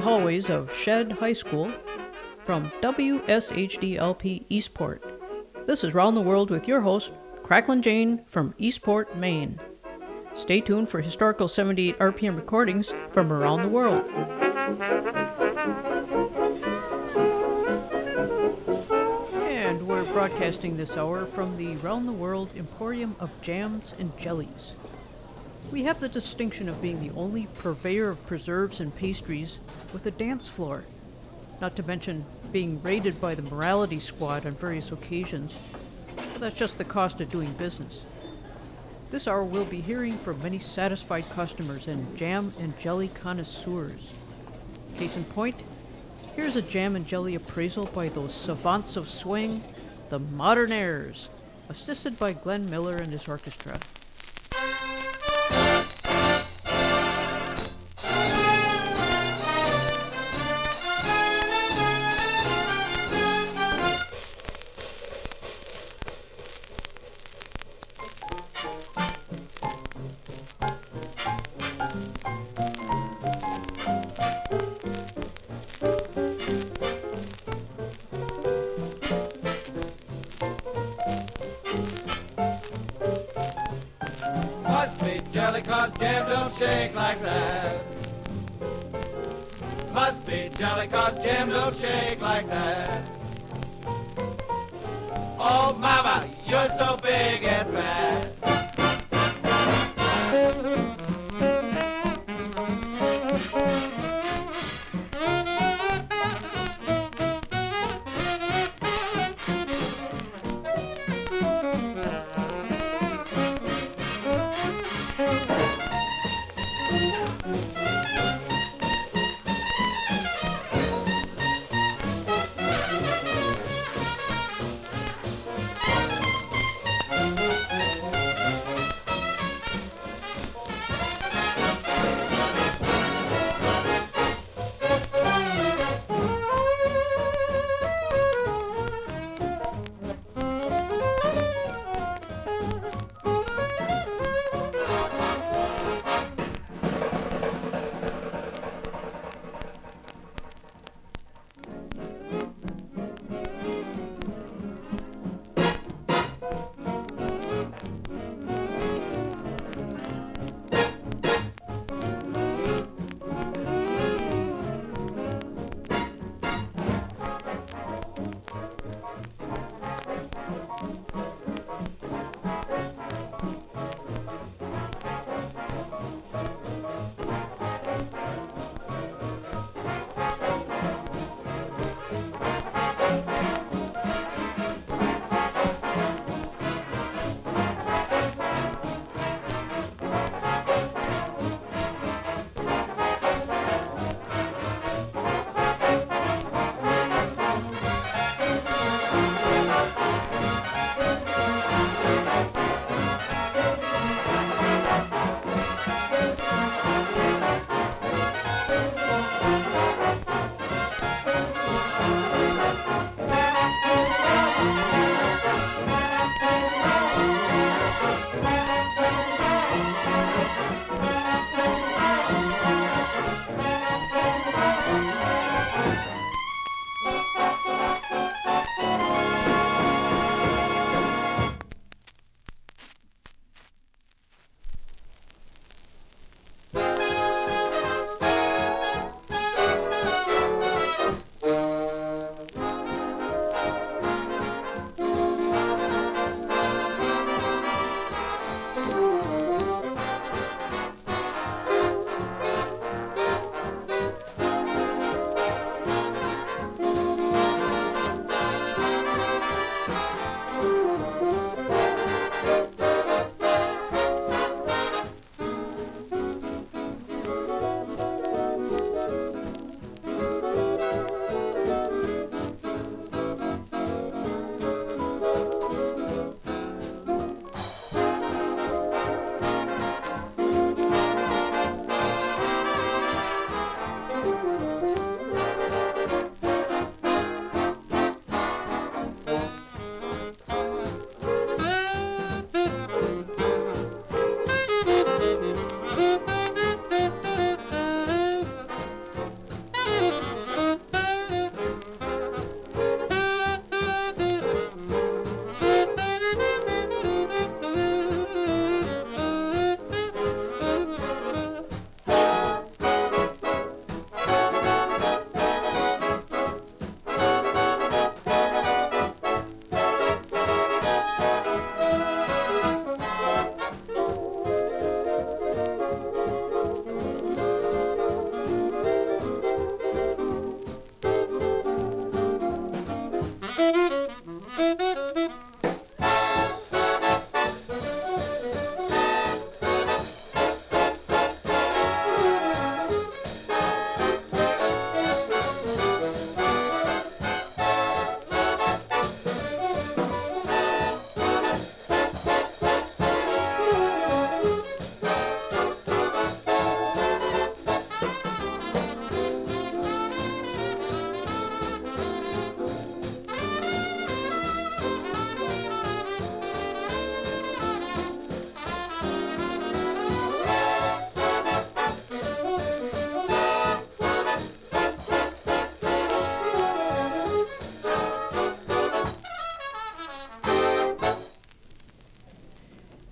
hallways of Shead High School from WSHDLP Eastport. This is Round the World with your host, Cracklin Jane from Eastport, Maine. Stay tuned for historical 78 RPM recordings from around the world. And we're broadcasting this hour from the Round the World Emporium of Jams and Jellies. We have the distinction of being the only purveyor of preserves and pastries with a dance floor, not to mention being raided by the morality squad on various occasions. But that's just the cost of doing business. This hour we'll be hearing from many satisfied customers and jam and jelly connoisseurs. Case in point, here's a jam and jelly appraisal by those savants of swing, the Modernaires, assisted by Glenn Miller and his orchestra.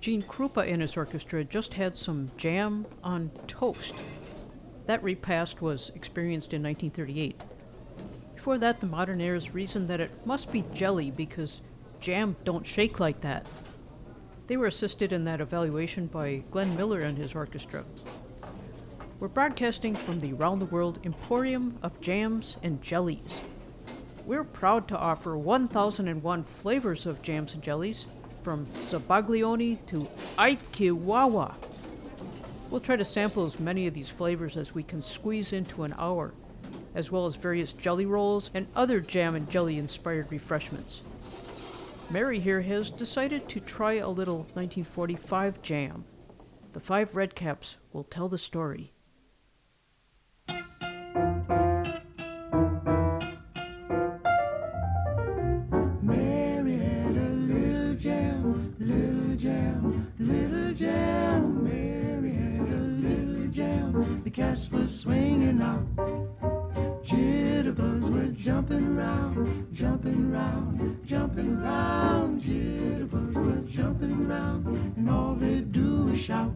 Krupa and his orchestra just had some jam on toast. That repast was experienced in 1938. Before that, the modern Modernaires reasoned that it must be jelly because jam don't shake like that. They were assisted in that evaluation by Glenn Miller and his orchestra. We're broadcasting from the Round the World Emporium of Jams and Jellies. We're proud to offer 1001 flavors of jams and jellies, from Zabaglione to Aikiwawa. We'll try to sample as many of these flavors as we can squeeze into an hour, as well as various jelly rolls and other jam and jelly inspired refreshments. Mary here has decided to try a little 1945 jam. The five redcaps will tell the story. Cats were swinging out. Jitterbugs were jumping round, jumping round, jumping round. Jitterbugs were jumping round, and all they do is shout.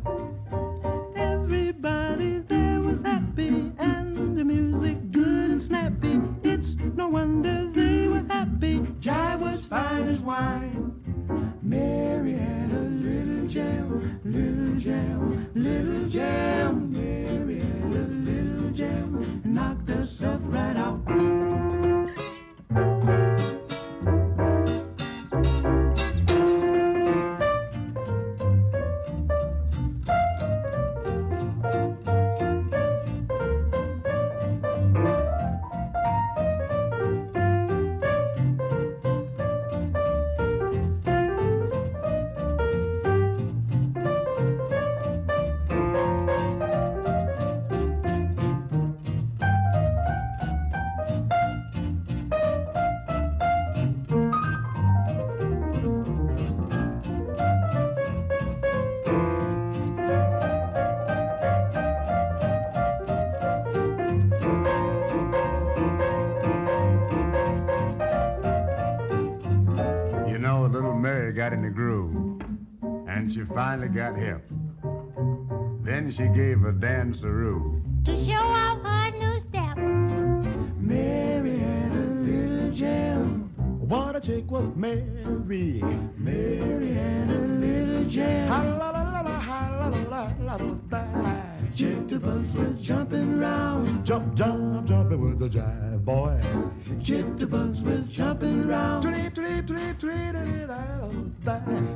Finally got hip. Then she gave a dance danceroo. to show off her new step. Mary had a little jam. What a chick was Mary. Mary had a little jam. Ha la la la la ha la la la la la. Jitterbugs were jumping round. Jump, jump, jumping with the jive boy. Jitterbugs was jumping round. Tweet, tweet, tweet, tweet, da, da, da, da.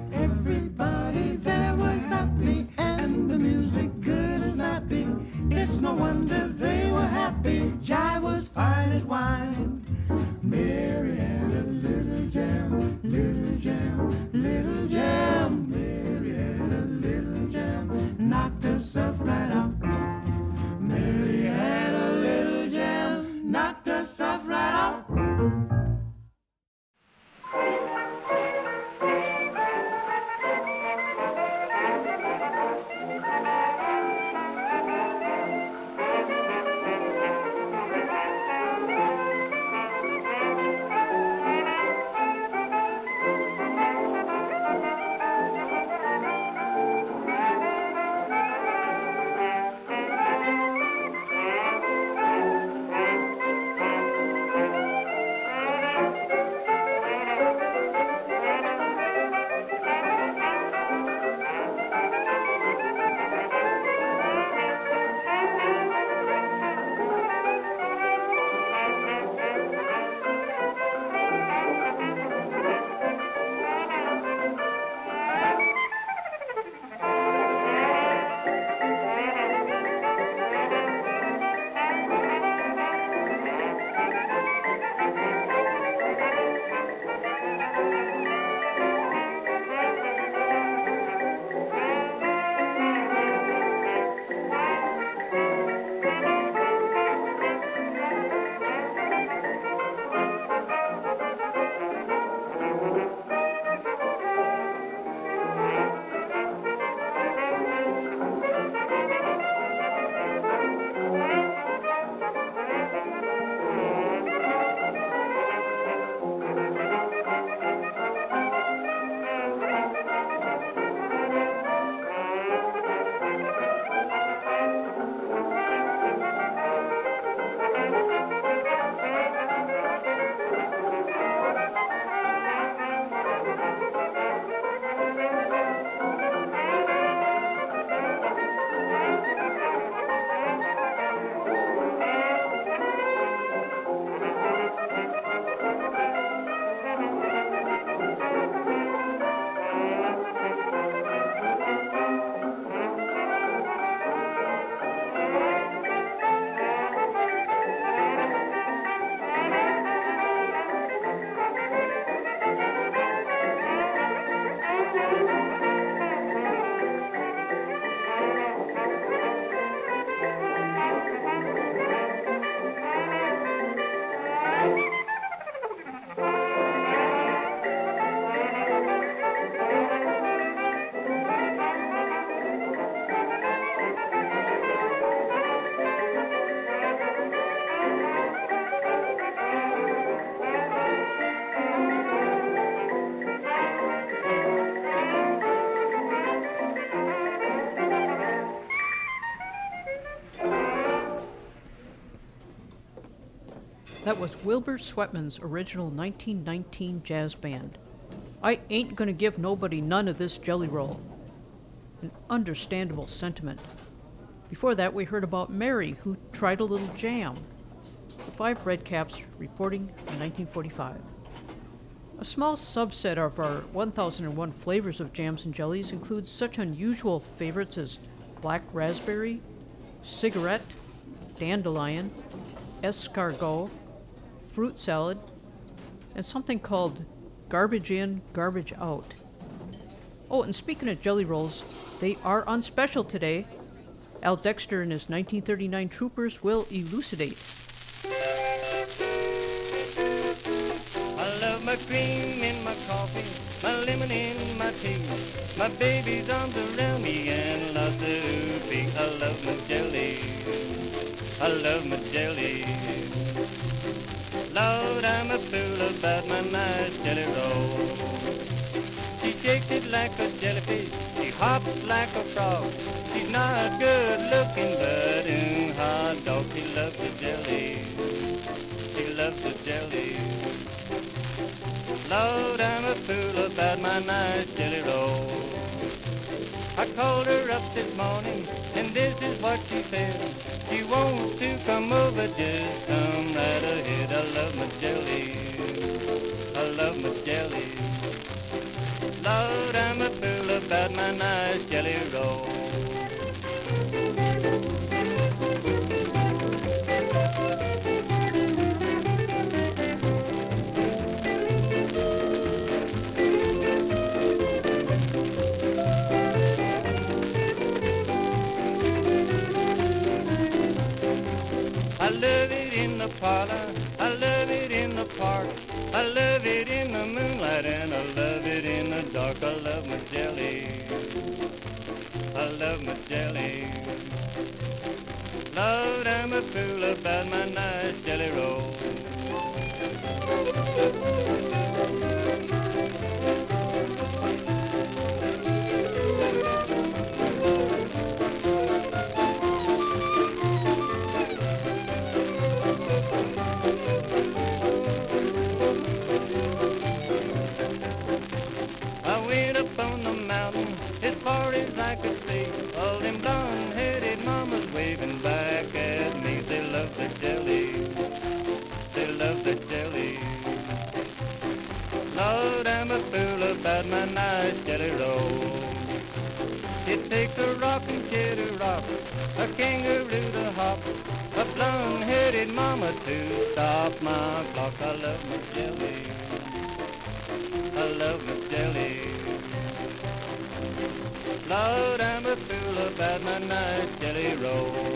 That was Wilbur Sweatman's original 1919 jazz band. I ain't gonna give nobody none of this jelly roll. An understandable sentiment. Before that, we heard about Mary, who tried a little jam. The Five Redcaps reporting from 1945. A small subset of our 1001 flavors of jams and jellies includes such unusual favorites as black raspberry, cigarette, dandelion, escargot, fruit salad, and something called garbage in, garbage out. Oh, and speaking of jelly rolls, they are on special today. Al Dexter and his 1939 Troopers will elucidate. I love my cream in my coffee, my lemon in my tea. My baby's arms around me and. I love my jelly. I love my jelly. Lord, I'm a fool about my nice jelly roll. She shakes it like a jellyfish. She hops like a frog. She's not good looking, but in hot dog, she loves the jelly. She loves the jelly. Lord, I'm a fool about my nice jelly roll. I called her up this morning, and this is what she said. She wants to come over, just come right ahead. I love my jelly. I love my jelly. Lord, I'm a fool about my nice jelly roll. In the parlor, I love it in the park, I love it in the moonlight and I love it in the dark. I love my jelly, I love my jelly. Lord, I'm a fool about my nice a kangaroo to hop, a blonde-headed mama to stop my clock. I love my jelly. I love my jelly. Lord, I'm a fool about my nice jelly roll.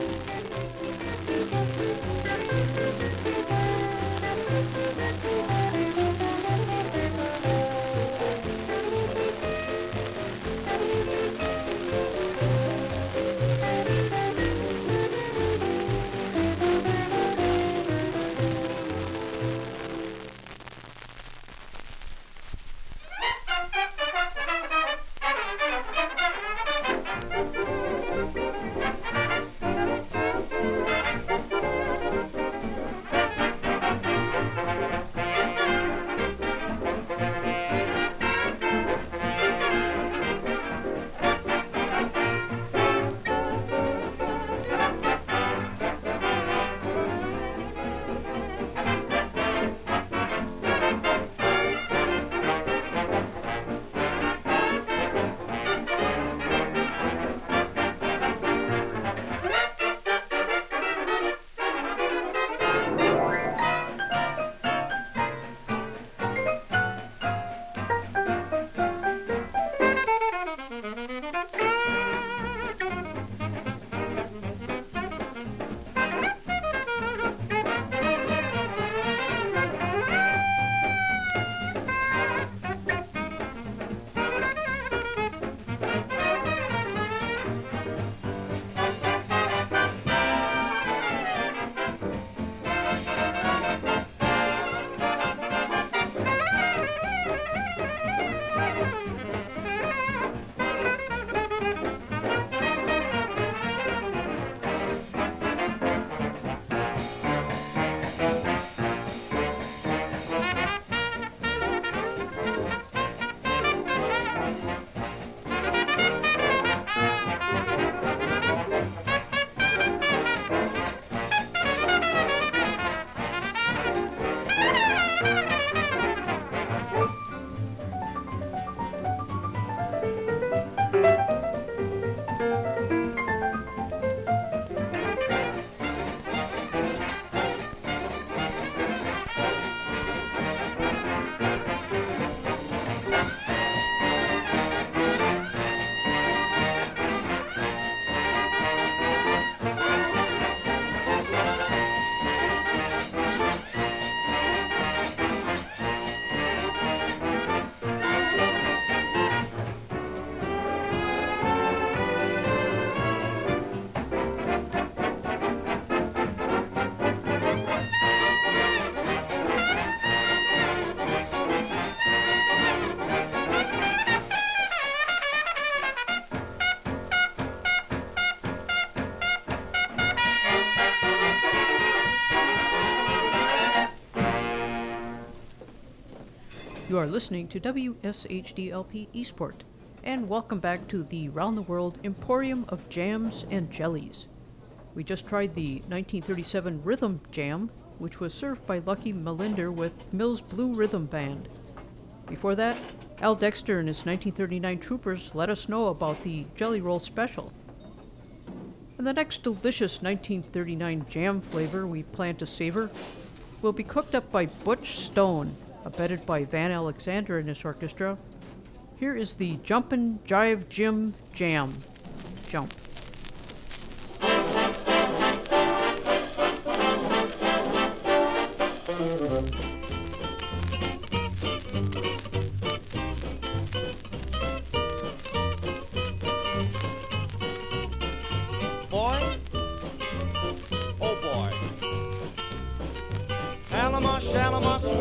You are listening to WSHDLP Eastport, and welcome back to the Round the World Emporium of Jams and Jellies. We just tried the 1937 Rhythm Jam, which was served by Lucky Millinder with Mills Blue Rhythm Band. Before that, Al Dexter and his 1939 Troopers let us know about the Jelly Roll Special. And the next delicious 1939 jam flavor we plan to savor will be cooked up by Butch Stone, abetted by Van Alexander and his orchestra. Here is the Jumpin' Jive Jim Jam. Jump.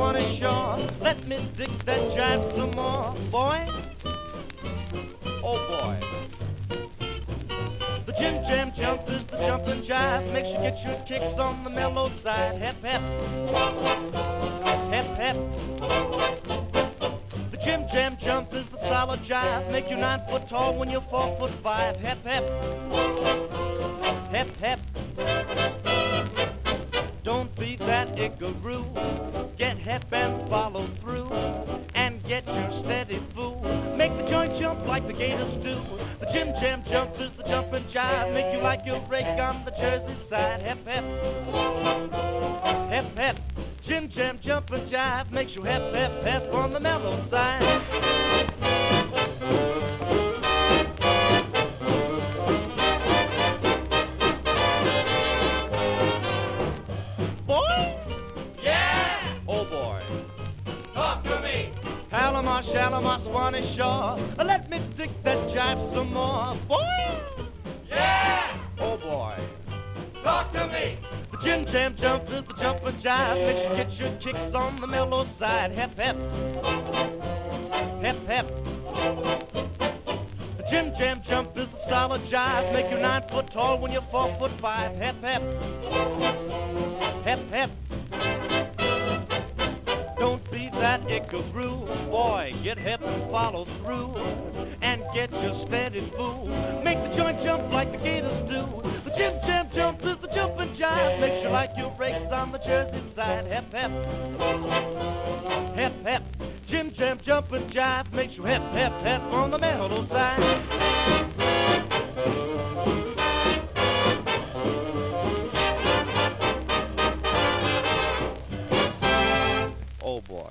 One is. Let me dig that jive some more, boy. Oh boy. The Jim Jam jump is the jumping jive. Makes you get your kicks on the mellow side. Hep hep. Hep hep. The Jim Jam jump is the solid jive. Make you nine foot tall when you're four foot five. Hep hep. Hep hep. Don't be that igaroo. Get hep and follow through. And get your steady fool. Make the joint jump like the gators do. The Jim Jam jump is the jumping jive. Make you like your rake on the Jersey side. Hep hep. Hep hep. Jim Jam jumping jive makes you hep hep hep on the mellow side. Palomar, Shalimar, Swanee Shaw. Let me dig that jive some more. Boy! Yeah! Oh boy. Talk to me! The Jim Jam jump is the jumping jive. Make sure you get your kicks on the mellow side. Hep hep. Hep hep. The Jim Jam jump is the solid jive. Make you nine foot tall when you're four foot five. Hep hep. Hep hep. That ickabrew, boy. Get hep and follow through, and get your steady fool. Make the joint jump like the gators do. The Jim Jam jump is the jumping jive. Makes you like your brakes on the Jersey side. Hep hep. Hep hep. Jim Jam jumping jive makes you hep hep hep on the mellow side. Oh boy.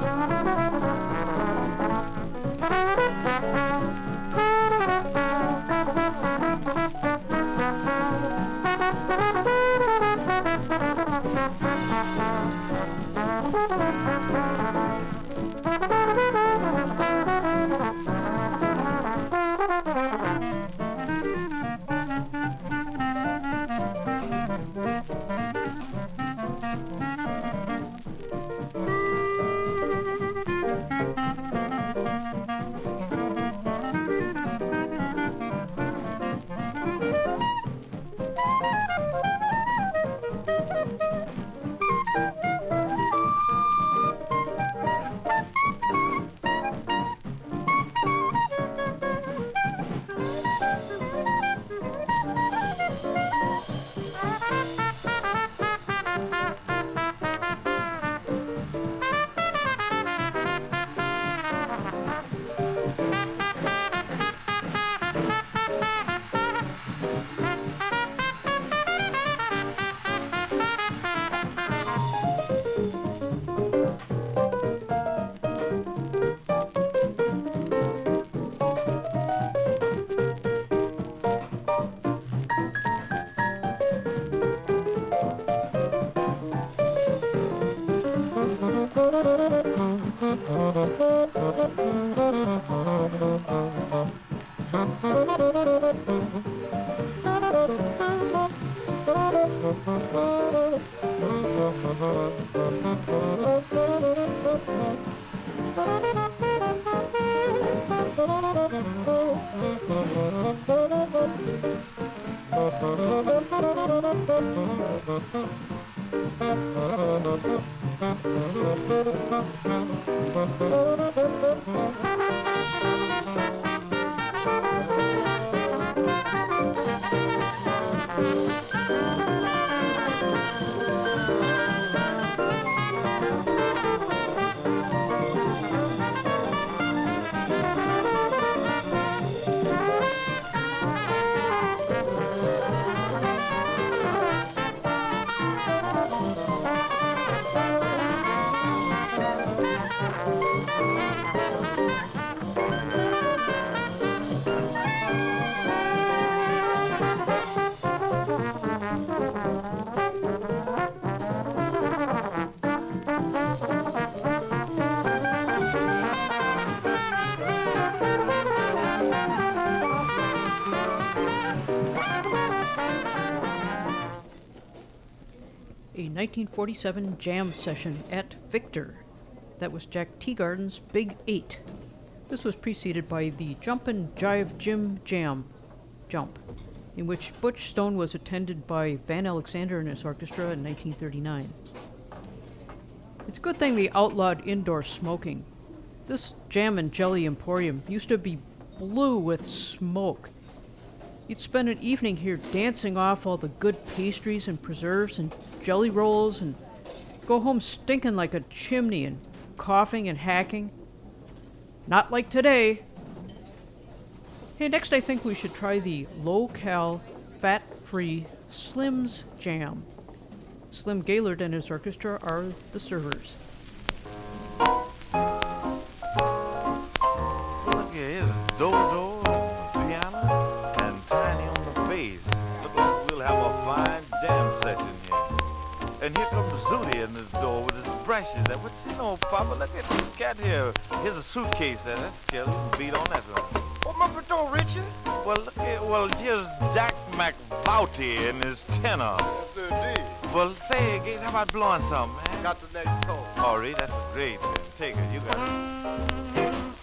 1947 jam session at Victor. That was Jack Teagarden's Big Eight. This was preceded by the Jumpin' Jive Jim Jam Jump, in which Butch Stone was attended by Van Alexander and his orchestra in 1939. It's a good thing they outlawed indoor smoking. This jam and jelly emporium used to be blue with smoke. You'd spend an evening here dancing off all the good pastries and preserves and jelly rolls and go home stinking like a chimney and coughing and hacking. Not like today. Hey, next I think we should try the low cal, fat free Slim's Jam. Slim Gaillard and his orchestra are the servers. Look here, here's a do-do, Zutty in this door with his brushes. That what's you know, Papa? Look at this cat here. Here's a suitcase there. That's killer. Beat on that one. Open up the door, Richard. Well, look here. Well, here's Jack McVouty in his tenor. Yes, indeed. Well, say, Gates, how about blowing some, man? Got the next call. Oh, All right, that's great. Take it. You got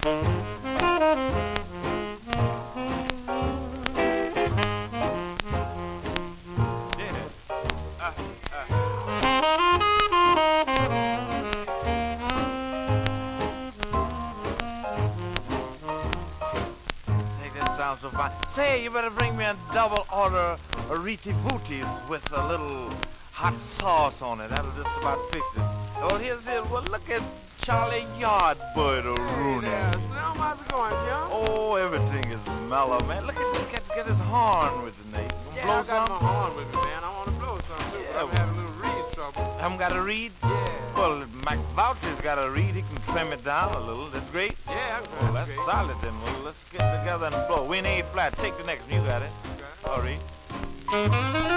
it. Say, you better bring me a double order of Riti Booties with a little hot sauce on it. That'll just about fix it. Well, here's it. Well, look at Charlie Yardbird Rooney. Yeah, Slim, how's it going, Jim? Oh, everything is mellow, man. Look at this cat get his horn with the Nate. Yeah, gonna I got some? my horn with me, man. I want to blow some, too. Yeah, trouble. Haven't got to read? Yeah. Well, McVouty's got to read. He can trim it down a little. That's great. Yeah, Well, that's great. solid then. Well, let's get together and blow. We in A flat. Take the next one. You got it. Okay. All right.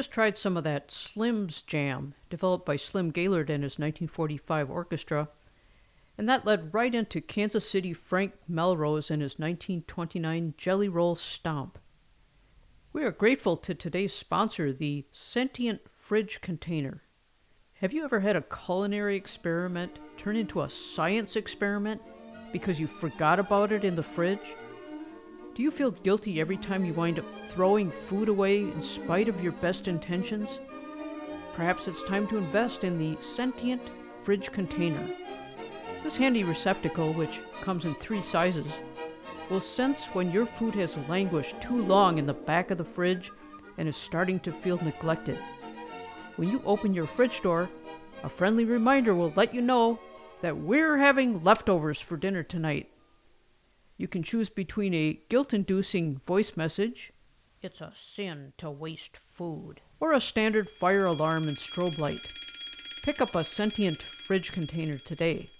Just tried some of that Slim's Jam, developed by Slim Gaillard and his 1945 orchestra, and that led right into Kansas City Frank Melrose and his 1929 Jelly Roll Stomp. We are grateful to today's sponsor, the Sentient Fridge Container. Have you ever had a culinary experiment turn into a science experiment because you forgot about it in the fridge? Do you feel guilty every time you wind up throwing food away in spite of your best intentions? Perhaps it's time to invest in the Sentient Fridge Container. This handy receptacle, which comes in three sizes, will sense when your food has languished too long in the back of the fridge and is starting to feel neglected. When you open your fridge door, a friendly reminder will let you know that we're having leftovers for dinner tonight. You can choose between a guilt inducing voice message, it's a sin to waste food, or a standard fire alarm and strobe light. Pick up a sentient fridge container today.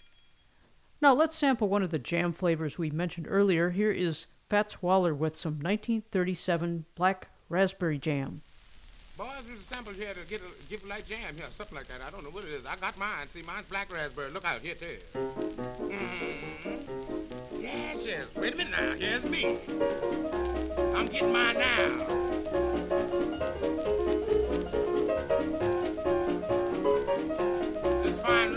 Now let's sample one of the jam flavors we mentioned earlier. Here is Fats Waller with some 1937 black raspberry jam. Boys, there's a sample here to get a, give a light jam here, something like that. I don't know what it is. I got mine. See, mine's black raspberry. Look out here, too. Mm-hmm. Yes, yes. Wait a minute now. Here's me. I'm getting mine now. This fine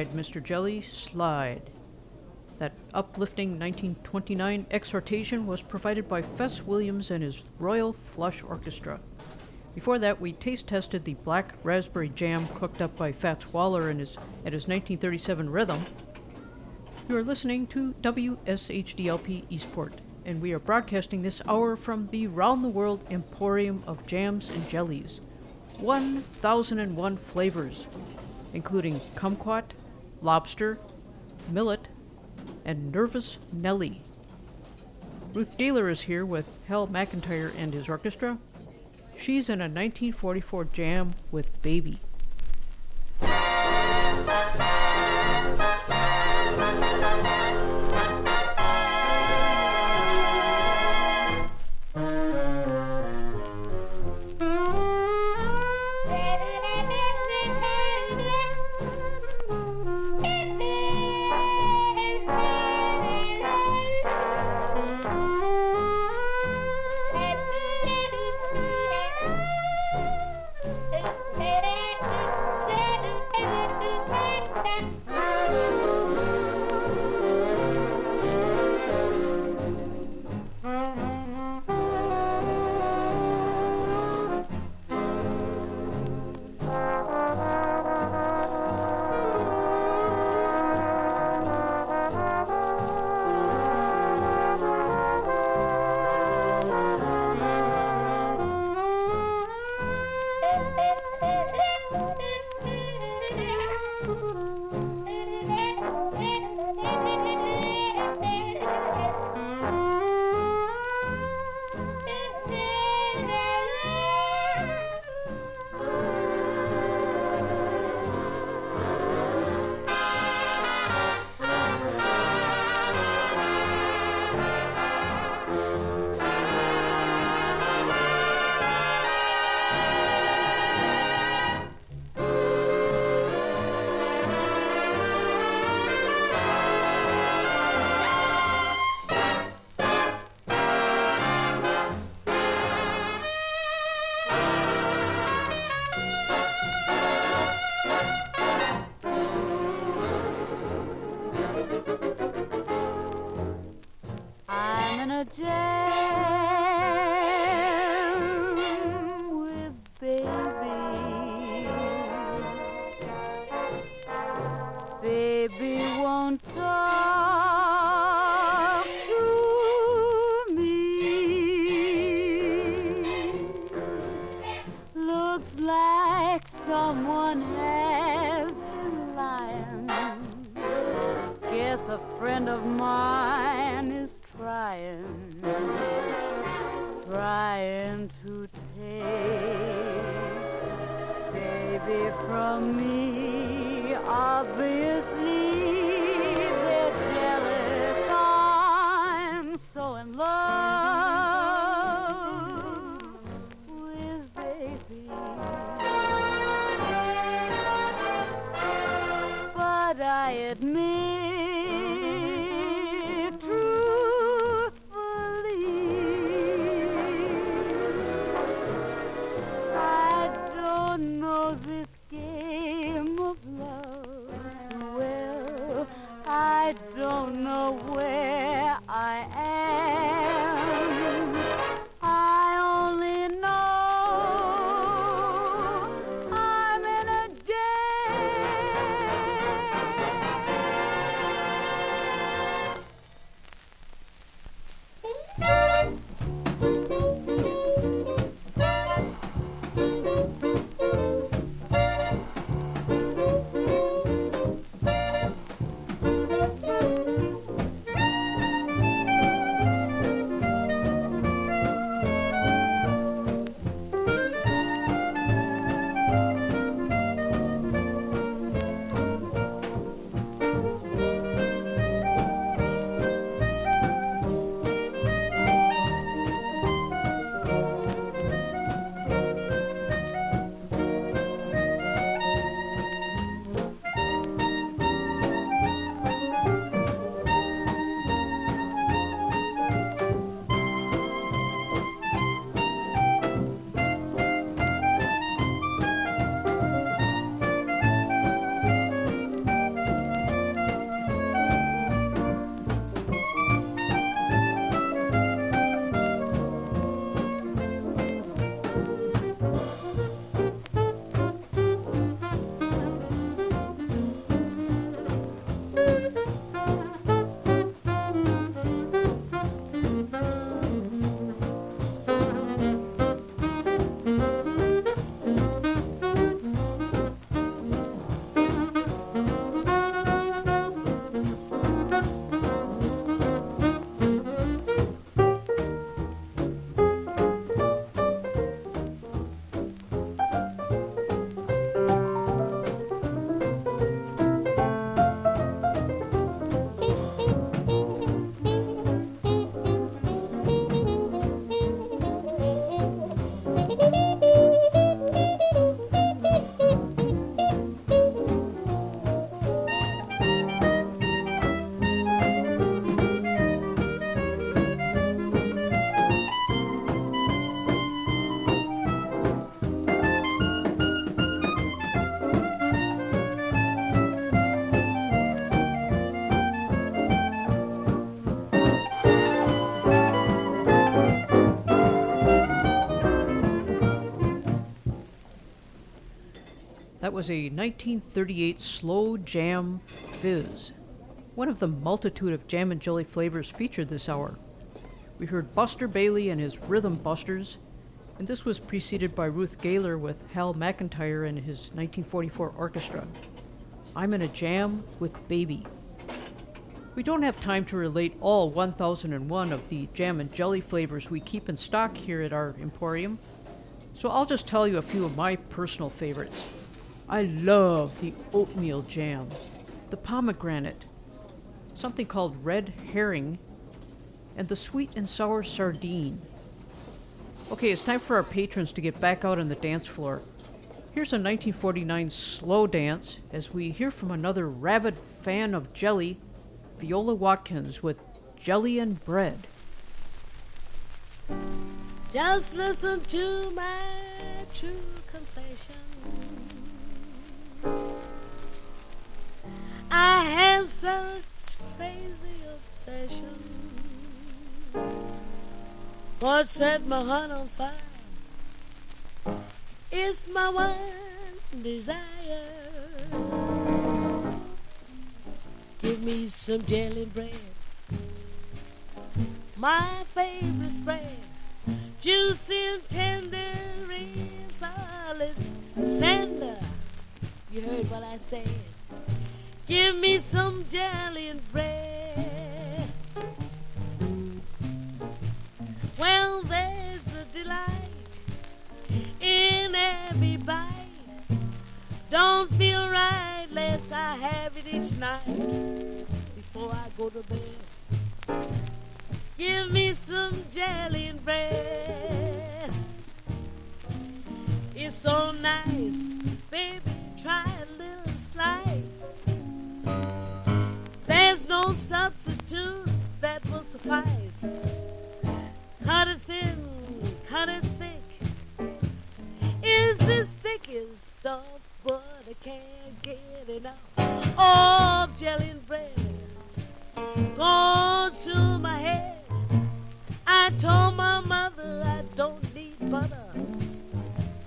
Slide, Mr. Jelly, slide. That uplifting 1929 exhortation was provided by Fess Williams and his Royal Flush Orchestra. Before that, we taste tested the black raspberry jam cooked up by Fats Waller and his, at his 1937 rhythm. You are listening to WSHDLP Eastport, and we are broadcasting this hour from the Round the World Emporium of Jams and Jellies. 1001 flavors, including kumquat, lobster, millet, and nervous Nelly. Ruth Gaylor is here with Hal McIntyre and his orchestra. She's in a 1944 jam with Baby. Was a 1938 sloe jam fizz, one of the multitude of jam and jelly flavors featured this hour. We heard Buster Bailey and his Rhythm Busters, and this was preceded by Ruth Gaylor with Hal McIntyre and his 1944 orchestra. I'm in a jam with Baby. We don't have time to relate all 1001 of the jam and jelly flavors we keep in stock here at our emporium, so I'll just tell you a few of my personal favorites. I love the oatmeal jam, the pomegranate, something called red herring, and the sweet and sour sardine. Okay, it's time for our patrons to get back out on the dance floor. Here's a 1949 slow dance as we hear from another rabid fan of jelly, Viola Watkins with Jelly and Bread. Just listen to my true confession. I have such crazy obsession. What set my heart on fire? It's my one desire. Give me some jelly bread, my favorite spread, juicy and tender solid. You heard what I said. Give me some jelly and bread. Well, there's a delight in every bite. Don't feel right lest I have it each night before I go to bed. Give me some jelly and bread. It's so nice, baby. Try a little slice. There's no substitute that will suffice. Cut it thin, cut it thick. Is this sticky stuff, but I can't get enough. Oh, jelly and bread goes to my head. I told my mother I don't need butter.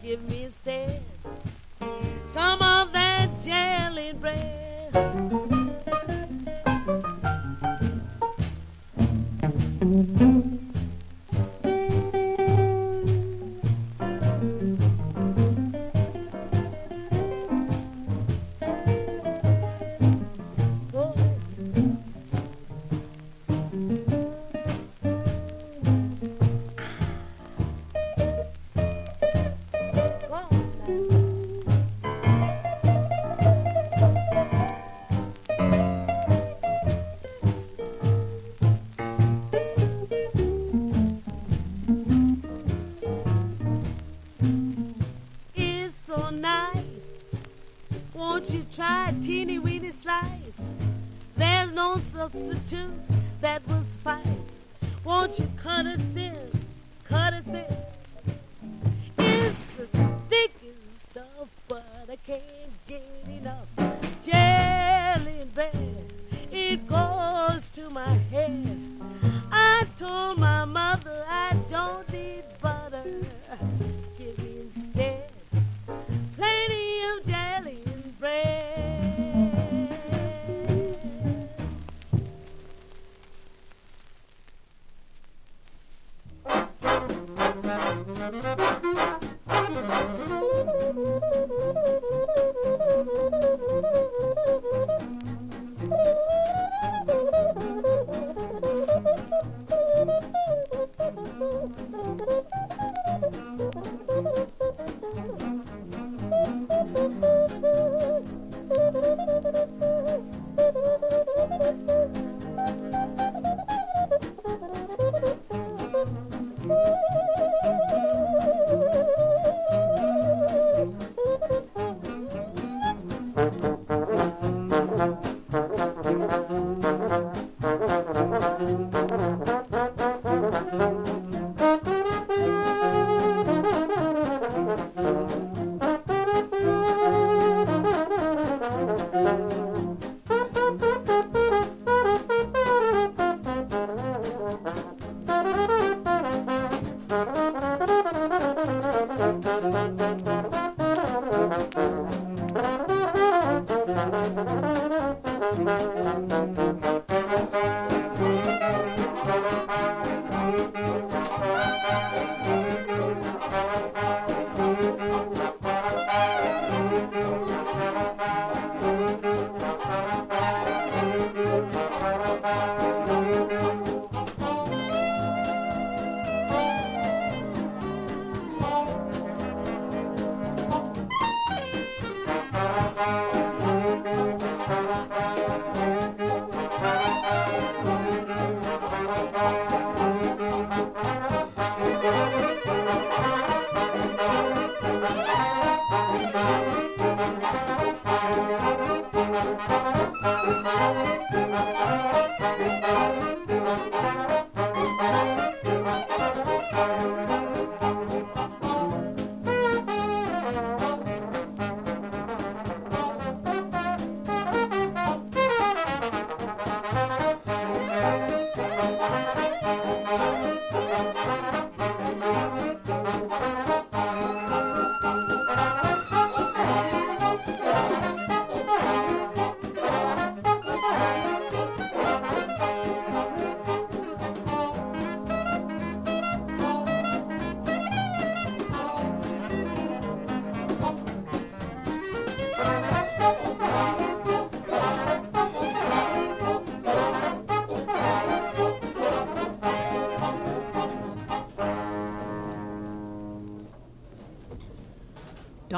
Give me instead some of that jelly bread. Oh. Substitute that will suffice. Won't you cut it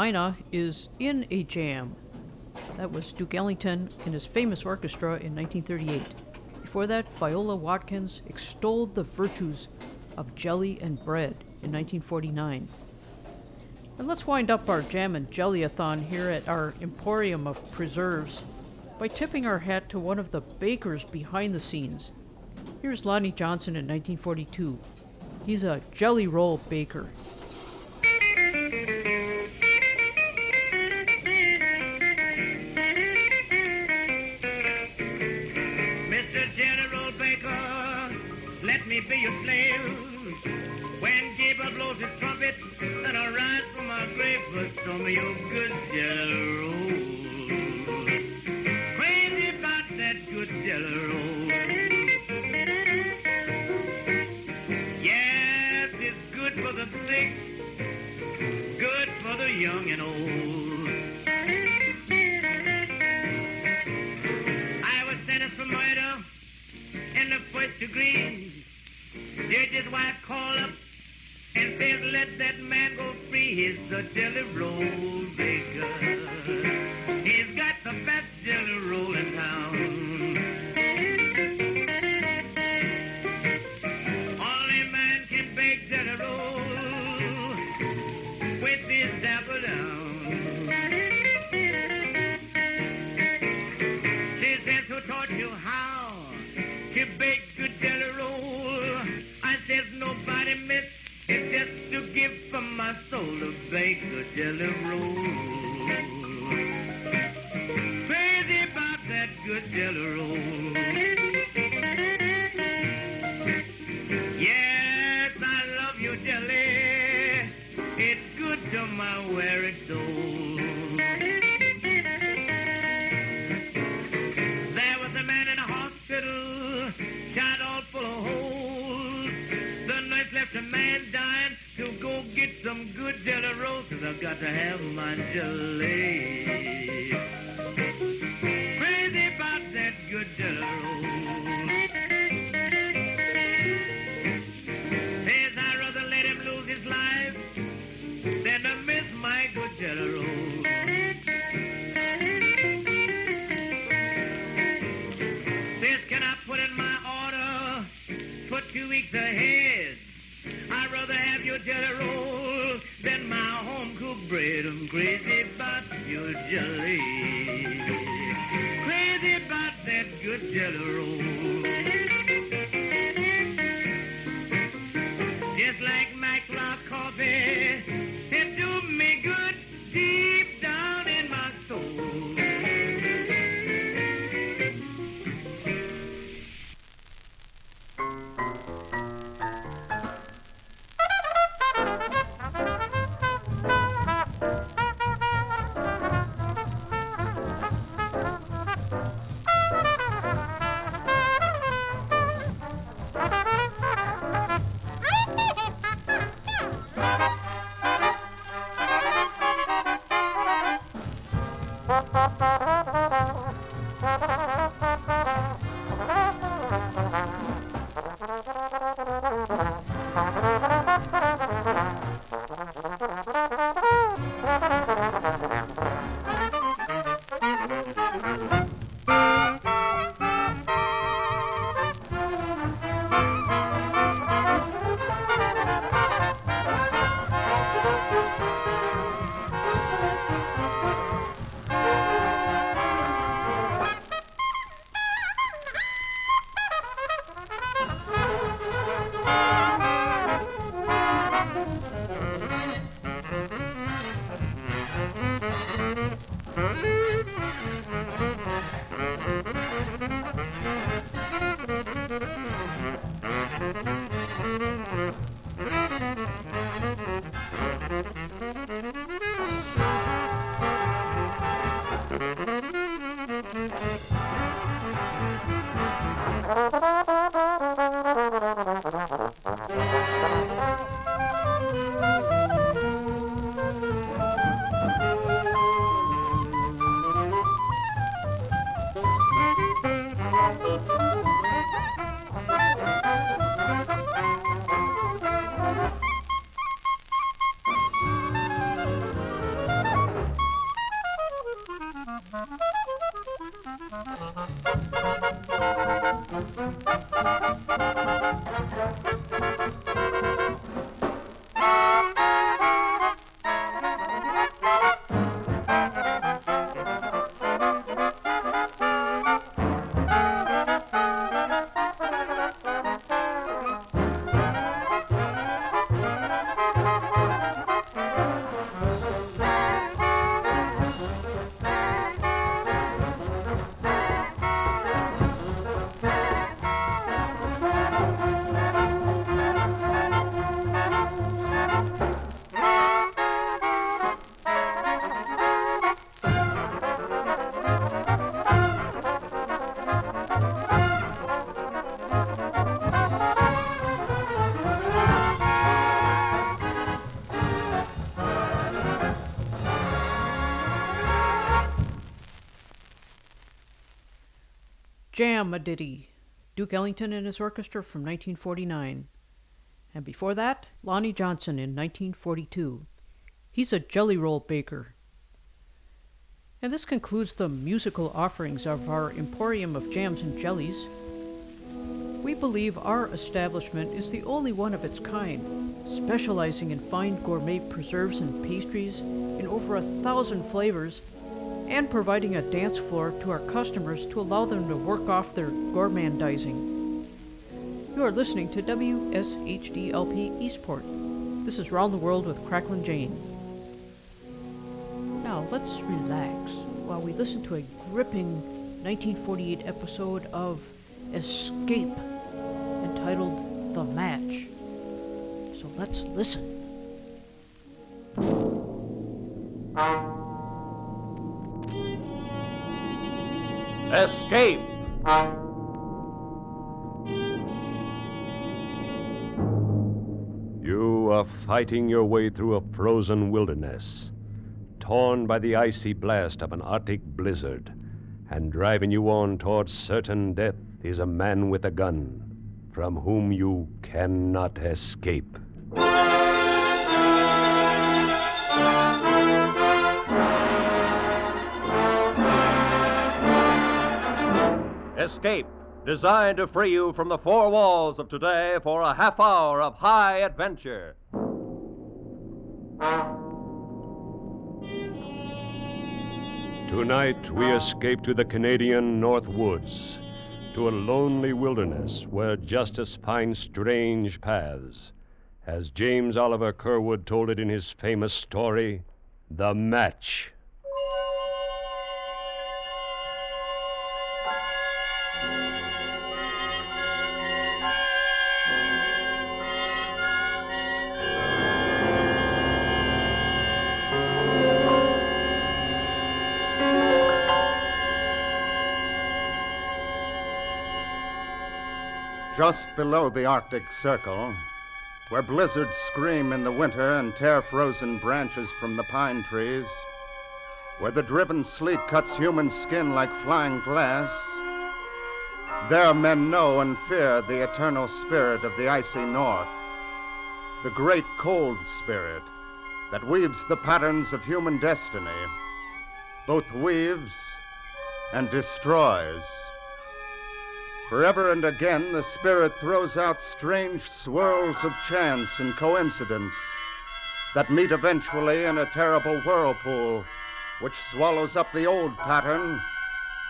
Dinah is in a jam. That was Duke Ellington and his famous orchestra in 1938. Before that, Viola Watkins extolled the virtues of jelly and bread in 1949. And let's wind up our jam and jellyathon here at our Emporium of Preserves by tipping our hat to one of the bakers behind the scenes. Here's Lonnie Johnson in 1942. He's a jelly roll baker. Me be your slave. When Gabriel blows his trumpet, and I rise from my grave for some of your good jelly roll. Crazy about that good jelly roll. Yes, it's good for the sick, good for the young and old. I was sentenced for murder in the first degree. Judge's wife called up and said, let that man go free. He's a jelly roll baker. A jelly got to have my jelly. Jam a Ditty, Duke Ellington and his orchestra from 1949. And before that, Lonnie Johnson in 1942. He's a jelly roll baker. And this concludes the musical offerings of our Emporium of Jams and Jellies. We believe our establishment is the only one of its kind, specializing in fine gourmet preserves and pastries in over a thousand flavors, and providing a dance floor to our customers to allow them to work off their gourmandizing. You are listening to WSHDLP Eastport. This is Round the World with Cracklin' Jane. Now let's relax while we listen to a gripping 1948 episode of Escape entitled The Match. So let's listen. Fighting your way through a frozen wilderness, torn by the icy blast of an Arctic blizzard, and driving you on towards certain death is a man with a gun from whom you cannot escape. Escape, designed to free you from the four walls of today for a half hour of high adventure. Tonight, we escape to the Canadian North Woods, to a lonely wilderness where justice finds strange paths. As James Oliver Curwood told it in his famous story, The Match. Just below the Arctic Circle, where blizzards scream in the winter and tear frozen branches from the pine trees, where the driven sleet cuts human skin like flying glass, there men know and fear the eternal spirit of the icy north, the great cold spirit that weaves the patterns of human destiny, both weaves and destroys. Forever and again, the Spirit throws out strange swirls of chance and coincidence that meet eventually in a terrible whirlpool which swallows up the old pattern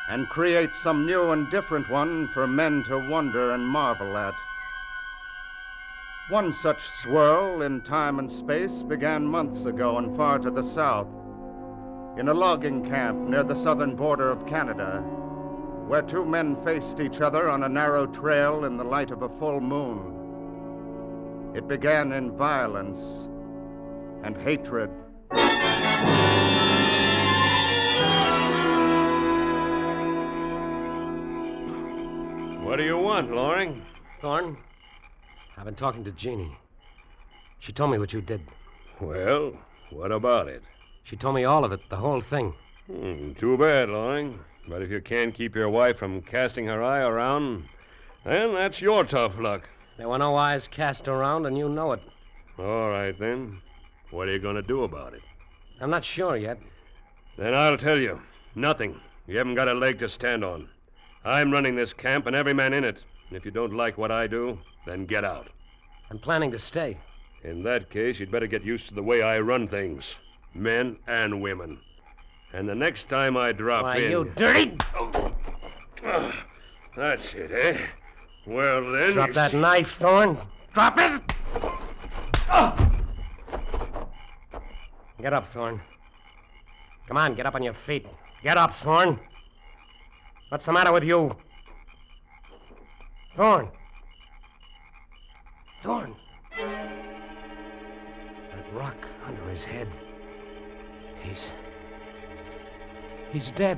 and creates some new and different one for men to wonder and marvel at. One such swirl in time and space began months ago and far to the south, in a logging camp near the southern border of Canada where two men faced each other on a narrow trail in the light of a full moon. It began in violence and hatred. What do you want, Loring? Thorne, I've been talking to Jeannie. She told me what you did. Well, what about it? She told me all of it, the whole thing. Hmm, too bad, Loring. But if you can't keep your wife from casting her eye around, then that's your tough luck. There were no eyes cast around, and you know it. All right, then. What are you going to do about it? I'm not sure yet. Then I'll tell you. Nothing. You haven't got a leg to stand on. I'm running this camp and every man in it. And if you don't like what I do, then get out. I'm planning to stay. In that case, you'd better get used to the way I run things men and women. And the next time I drop Why, in. you dirty. Ah, that's it, eh? Well, then. Drop that knife, Thorne. Drop it! Get up, Thorne. Come on, get up on your feet. Get up, Thorne. What's the matter with you? Thorne. Thorne. That rock under his head. He's. He's dead.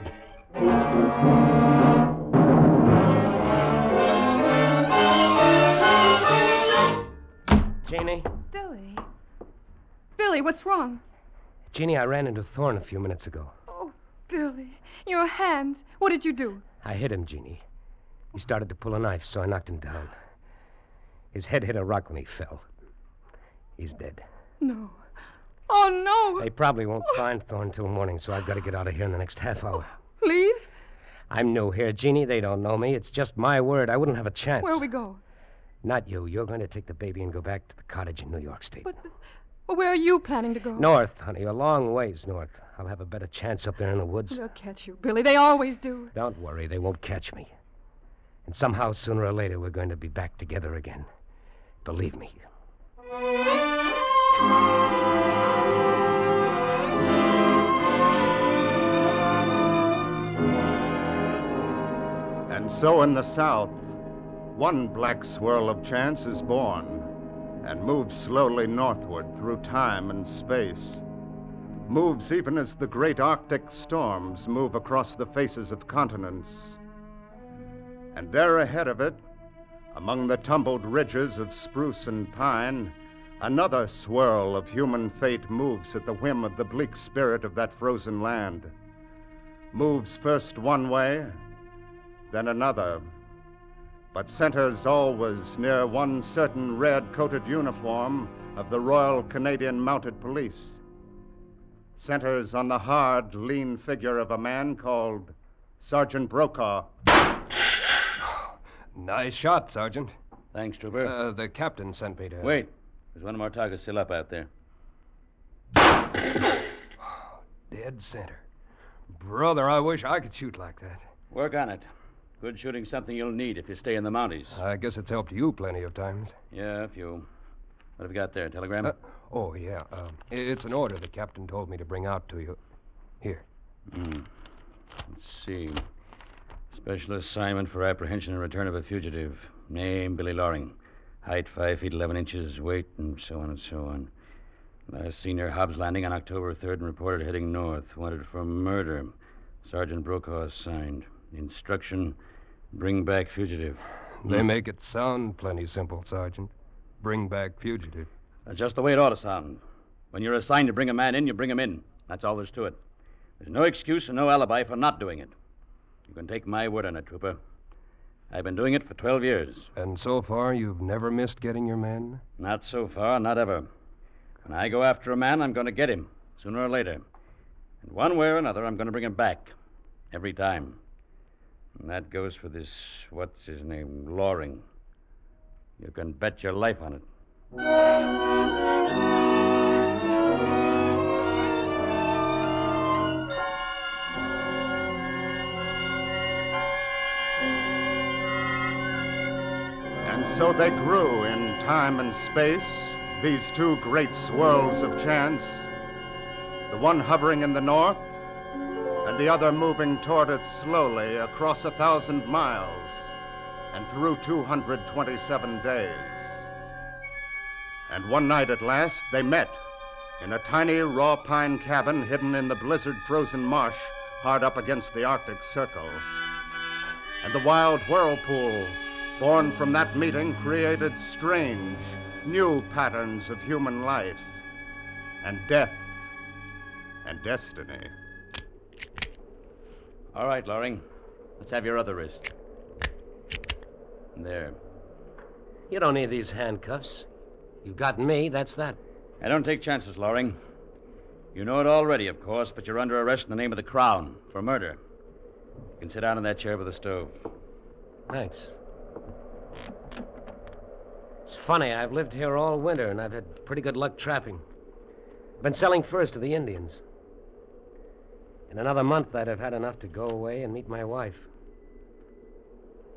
Jeannie? Billy. Billy, what's wrong? Jeannie, I ran into Thorne a few minutes ago. Oh, Billy. Your hands. What did you do? I hit him, Jeannie. He started to pull a knife, so I knocked him down. His head hit a rock when he fell. He's dead. No. Oh, no. They probably won't find Thorne till morning, so I've got to get out of here in the next half hour. Leave? I'm new here, Jeannie. They don't know me. It's just my word. I wouldn't have a chance. Where'll we go? Not you. You're going to take the baby and go back to the cottage in New York State. But, well, where are you planning to go? North, honey. A long ways north. I'll have a better chance up there in the woods. They'll catch you, Billy. They always do. Don't worry. They won't catch me. And somehow, sooner or later, we're going to be back together again. Believe me. And so in the South, one black swirl of chance is born and moves slowly northward through time and space. Moves even as the great Arctic storms move across the faces of continents. And there ahead of it, among the tumbled ridges of spruce and pine, another swirl of human fate moves at the whim of the bleak spirit of that frozen land. Moves first one way, then another, but centers always near one certain red coated uniform of the Royal Canadian Mounted Police. Centers on the hard, lean figure of a man called Sergeant Brokaw. Nice shot, Sergeant. Thanks, Trooper. Uh, the captain sent me to. Wait. There's one of our targets still up out there. Dead center. Brother, I wish I could shoot like that. Work on it. Good shooting's something you'll need if you stay in the Mounties. I guess it's helped you plenty of times. Yeah, a few. What have you got there? Telegram? Uh, oh, yeah. Um, i- it's an order the captain told me to bring out to you. Here. Hmm. Let's see. Special assignment for apprehension and return of a fugitive. Name Billy Loring. Height five feet eleven inches. Weight and so on and so on. Last seen near Hobbs Landing on October 3rd and reported heading north. Wanted for murder. Sergeant Brokaw signed. Instruction bring back fugitive. They make it sound plenty simple, Sergeant. Bring back fugitive. That's just the way it ought to sound. When you're assigned to bring a man in, you bring him in. That's all there's to it. There's no excuse and no alibi for not doing it. You can take my word on it, Trooper. I've been doing it for 12 years. And so far, you've never missed getting your men? Not so far, not ever. When I go after a man, I'm going to get him, sooner or later. And one way or another, I'm going to bring him back. Every time. And that goes for this, what's his name, Loring. You can bet your life on it. And so they grew in time and space, these two great swirls of chance, the one hovering in the north, and the other moving toward it slowly across a thousand miles and through 227 days. And one night at last, they met in a tiny raw pine cabin hidden in the blizzard frozen marsh hard up against the Arctic Circle. And the wild whirlpool born from that meeting created strange, new patterns of human life and death and destiny. All right, Loring. Let's have your other wrist. There. You don't need these handcuffs. You've got me, that's that. I don't take chances, Loring. You know it already, of course, but you're under arrest in the name of the Crown for murder. You can sit down in that chair by the stove. Thanks. It's funny, I've lived here all winter and I've had pretty good luck trapping. I've been selling furs to the Indians. In another month, I'd have had enough to go away and meet my wife.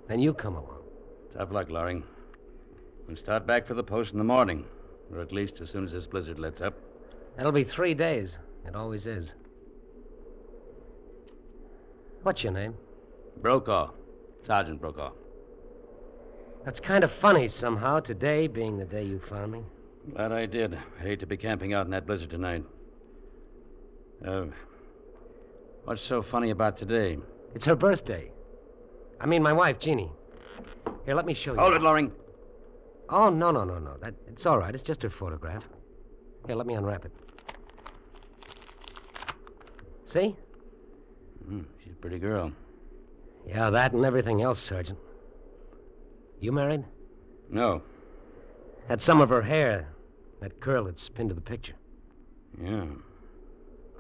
Then you come along. Tough luck, Loring. We'll start back for the post in the morning, or at least as soon as this blizzard lets up. That'll be three days. It always is. What's your name? Brokaw. Sergeant Brokaw. That's kind of funny somehow, today being the day you found me. Glad I did. I hate to be camping out in that blizzard tonight. Uh, what's so funny about today? It's her birthday. I mean, my wife, Jeannie. Here, let me show you. Hold it, Loring. Oh, no, no, no, no. That, it's all right. It's just her photograph. Here, let me unwrap it. See? Mm, she's a pretty girl. Yeah, that and everything else, Sergeant. You married? No. Had some of her hair. That curl that's pinned to the picture. Yeah.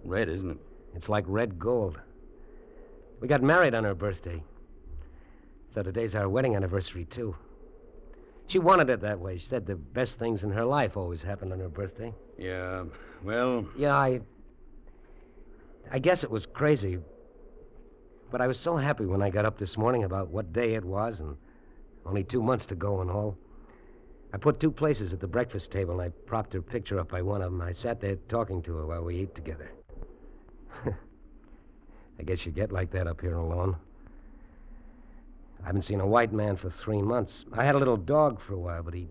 Red, isn't it? It's like red gold. We got married on her birthday. So today's our wedding anniversary, too. She wanted it that way. She said the best things in her life always happened on her birthday. Yeah. Well. Yeah, I. I guess it was crazy. But I was so happy when I got up this morning about what day it was and only two months to go and all. I put two places at the breakfast table and I propped her picture up by one of them. I sat there talking to her while we ate together. I guess you get like that up here alone. I haven't seen a white man for three months. I had a little dog for a while, but he.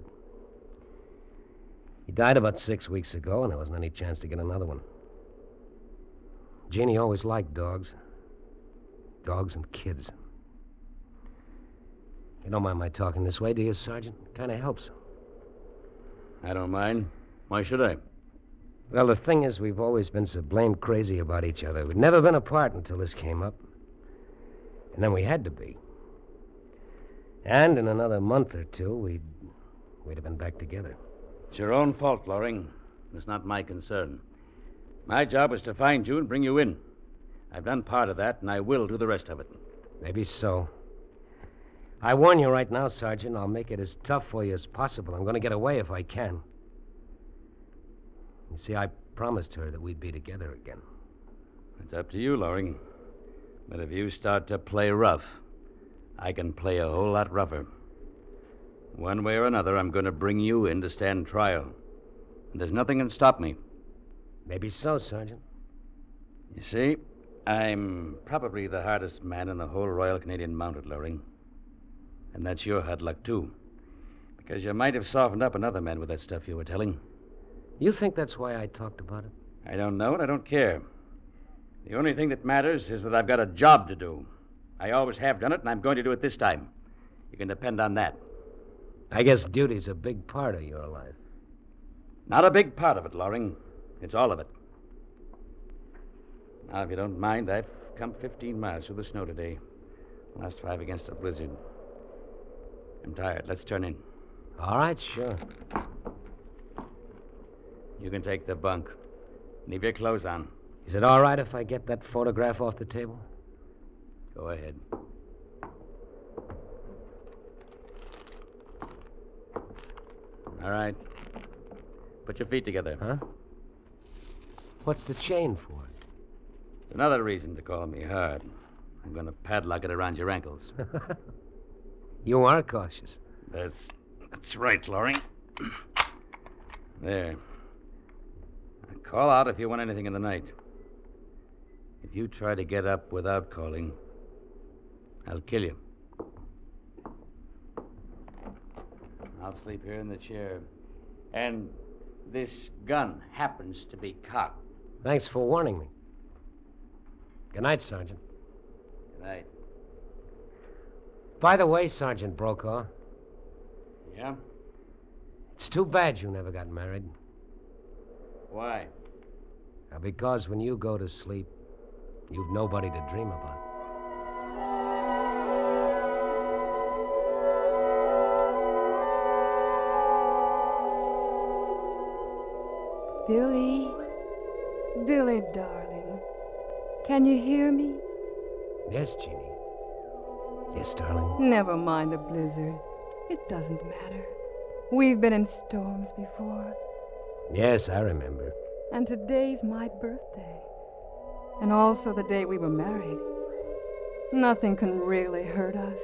He died about six weeks ago, and there wasn't any chance to get another one. Jeannie always liked dogs. Dogs and kids. You don't mind my talking this way, do you, Sergeant? Kind of helps. I don't mind. Why should I? Well, the thing is, we've always been so blamed crazy about each other. We'd never been apart until this came up. And then we had to be. And in another month or two, we'd, we'd have been back together. It's your own fault, Loring. It's not my concern. My job is to find you and bring you in. I've done part of that, and I will do the rest of it. Maybe so. I warn you right now, Sergeant, I'll make it as tough for you as possible. I'm going to get away if I can. You see, I promised her that we'd be together again. It's up to you, Loring. But if you start to play rough, I can play a whole lot rougher. One way or another, I'm going to bring you in to stand trial. And there's nothing can stop me. Maybe so, Sergeant. You see, I'm probably the hardest man in the whole Royal Canadian Mounted, Loring. And that's your hard luck, too. Because you might have softened up another man with that stuff you were telling. You think that's why I talked about it? I don't know and I don't care. The only thing that matters is that I've got a job to do. I always have done it, and I'm going to do it this time. You can depend on that. I guess duty's a big part of your life. Not a big part of it, Loring. It's all of it. Now, if you don't mind, I've come 15 miles through the snow today. Last five against a blizzard. I'm tired. Let's turn in. All right, sure. You can take the bunk. Leave your clothes on. Is it all right if I get that photograph off the table? Go ahead. All right. Put your feet together. Huh? What's the chain for? Another reason to call me hard. I'm going to padlock it around your ankles. you are cautious. That's that's right, Loring. there. Call out if you want anything in the night. If you try to get up without calling, I'll kill you. I'll sleep here in the chair. And this gun happens to be cocked. Thanks for warning me. Good night, Sergeant. Good night. By the way, Sergeant Brokaw, Yeah? it's too bad you never got married. Why? Now, because when you go to sleep, you've nobody to dream about. Billy, Billy, darling, can you hear me? Yes, Jeannie. Yes, darling. Never mind the blizzard. It doesn't matter. We've been in storms before, Yes, I remember. And today's my birthday. And also the day we were married. Nothing can really hurt us.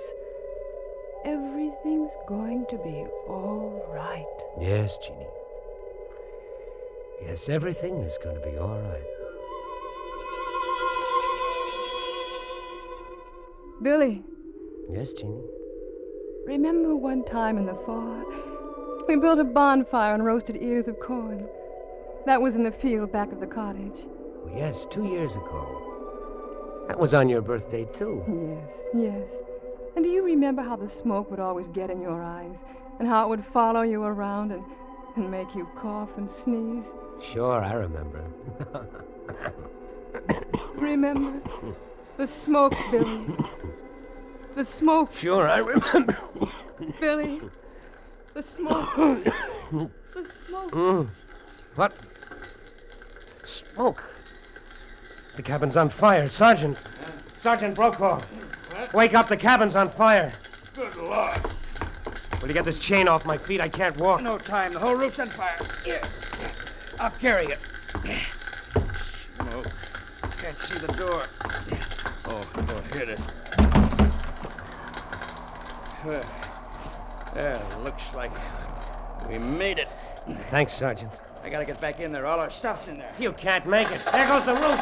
Everything's going to be all right. Yes, Jeannie. Yes, everything is going to be all right. Billy, Yes, Jeannie. remember one time in the fall, we built a bonfire and roasted ears of corn. That was in the field back of the cottage. Oh, yes, two years ago. That was on your birthday, too. Yes, yes. And do you remember how the smoke would always get in your eyes, and how it would follow you around and, and make you cough and sneeze? Sure, I remember. Remember? The smoke, Billy. The smoke. Sure, I remember. Billy. The smoke. the smoke. Mm. What? Smoke. The cabin's on fire. Sergeant. Sergeant Brokaw. Wake up. The cabin's on fire. Good Lord. Will you get this chain off my feet? I can't walk. No time. The whole roof's on fire. Here. I'll carry it. Smoke. Can't see the door. Oh, oh here it is. Well, well, looks like we made it. Thanks, Sergeant. I gotta get back in there. All our stuff's in there. You can't make it. There goes the roof.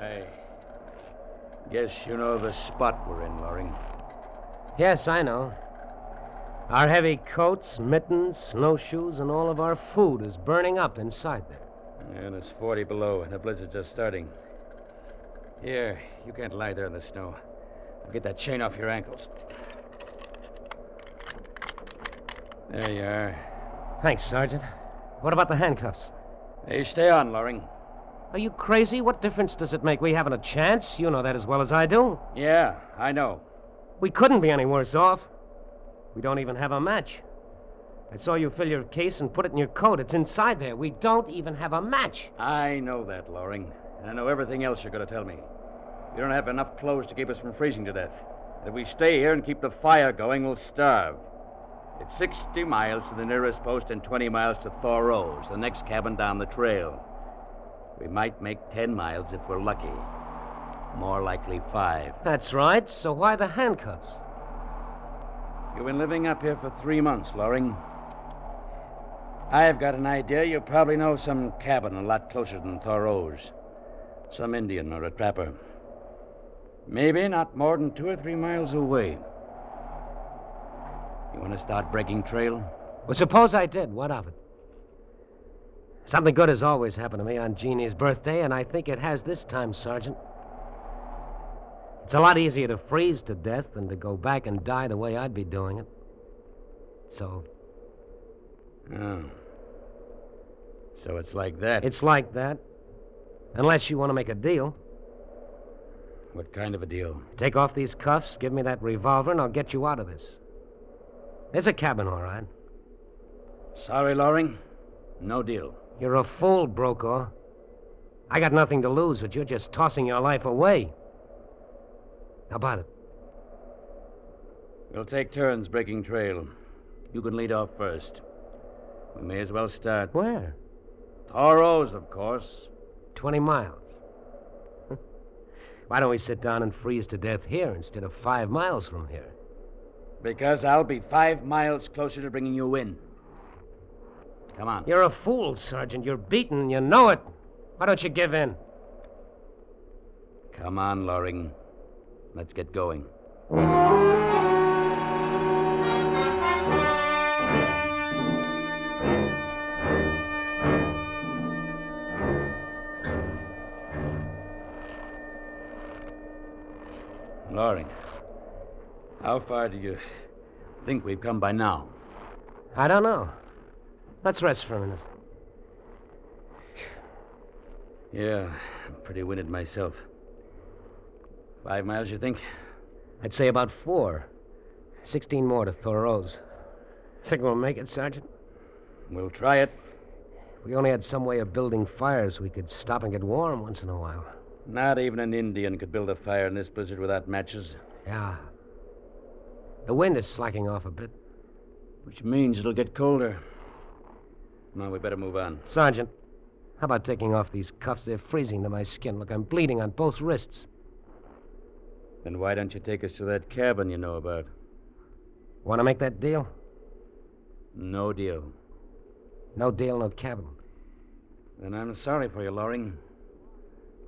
I guess you know the spot we're in, Loring. Yes, I know. Our heavy coats, mittens, snowshoes, and all of our food is burning up inside there. And it's 40 below, and the blizzard's just starting. Here, you can't lie there in the snow. I'll get that chain off your ankles. There you are. Thanks, Sergeant. What about the handcuffs? Hey, stay on, Loring. Are you crazy? What difference does it make? We haven't a chance. You know that as well as I do. Yeah, I know. We couldn't be any worse off. We don't even have a match. I saw you fill your case and put it in your coat. It's inside there. We don't even have a match. I know that, Loring. And I know everything else you're going to tell me. You don't have enough clothes to keep us from freezing to death. If we stay here and keep the fire going, we'll starve. It's 60 miles to the nearest post and 20 miles to Thoreau's, the next cabin down the trail. We might make 10 miles if we're lucky. More likely five. That's right. So why the handcuffs? You've been living up here for three months, Loring. I've got an idea you probably know some cabin a lot closer than Thoreau's. Some Indian or a trapper. Maybe not more than two or three miles away. You want to start breaking trail? Well, suppose I did. What of it? Something good has always happened to me on Jeannie's birthday, and I think it has this time, Sergeant. It's a lot easier to freeze to death than to go back and die the way I'd be doing it. So. Oh. So it's like that. It's like that. Unless you want to make a deal. What kind of a deal? Take off these cuffs, give me that revolver, and I'll get you out of this. There's a cabin, all right. Sorry, Loring. No deal. You're a fool, Brokaw. I got nothing to lose, but you're just tossing your life away. How about it? We'll take turns breaking trail. You can lead off first. We may as well start. Where? Thoreau's, of course. Twenty miles. Why don't we sit down and freeze to death here instead of five miles from here? Because I'll be five miles closer to bringing you in. Come on. You're a fool, Sergeant. You're beaten, you know it. Why don't you give in? Come on, Loring. Let's get going. Far do you think we've come by now? I don't know. Let's rest for a minute. Yeah, I'm pretty winded myself. Five miles, you think? I'd say about four. Sixteen more to Thoreau's. Think we'll make it, Sergeant? We'll try it. If we only had some way of building fires, we could stop and get warm once in a while. Not even an Indian could build a fire in this blizzard without matches. Yeah. The wind is slacking off a bit. Which means it'll get colder. Now, we better move on. Sergeant, how about taking off these cuffs? They're freezing to my skin. Look, I'm bleeding on both wrists. Then why don't you take us to that cabin you know about? Want to make that deal? No deal. No deal, no cabin. Then I'm sorry for you, Loring.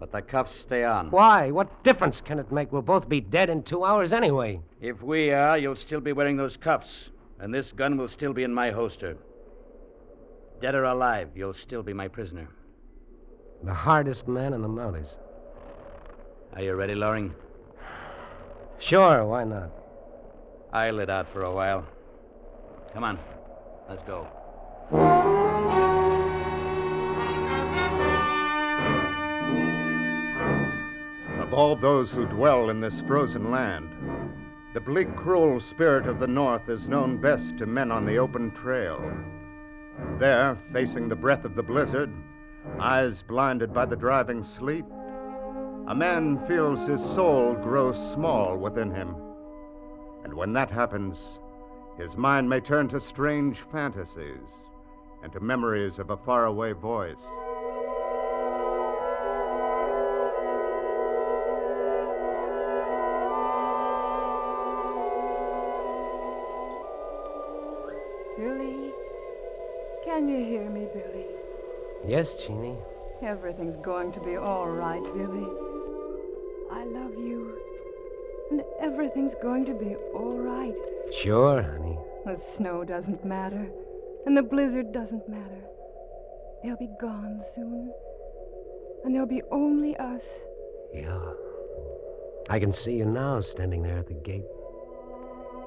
But the cuffs stay on. Why? What difference can it make? We'll both be dead in two hours anyway. If we are, you'll still be wearing those cuffs. And this gun will still be in my holster. Dead or alive, you'll still be my prisoner. The hardest man in the Mounties. Are you ready, Loring? Sure, why not? I lit out for a while. Come on, let's go. Of all those who dwell in this frozen land, the bleak, cruel spirit of the North is known best to men on the open trail. There, facing the breath of the blizzard, eyes blinded by the driving sleet, a man feels his soul grow small within him. And when that happens, his mind may turn to strange fantasies and to memories of a faraway voice. Can you hear me, Billy? Yes, Jeannie. Everything's going to be all right, Billy. I love you. And everything's going to be all right. Sure, honey. The snow doesn't matter. And the blizzard doesn't matter. They'll be gone soon. And there'll be only us. Yeah. I can see you now standing there at the gate.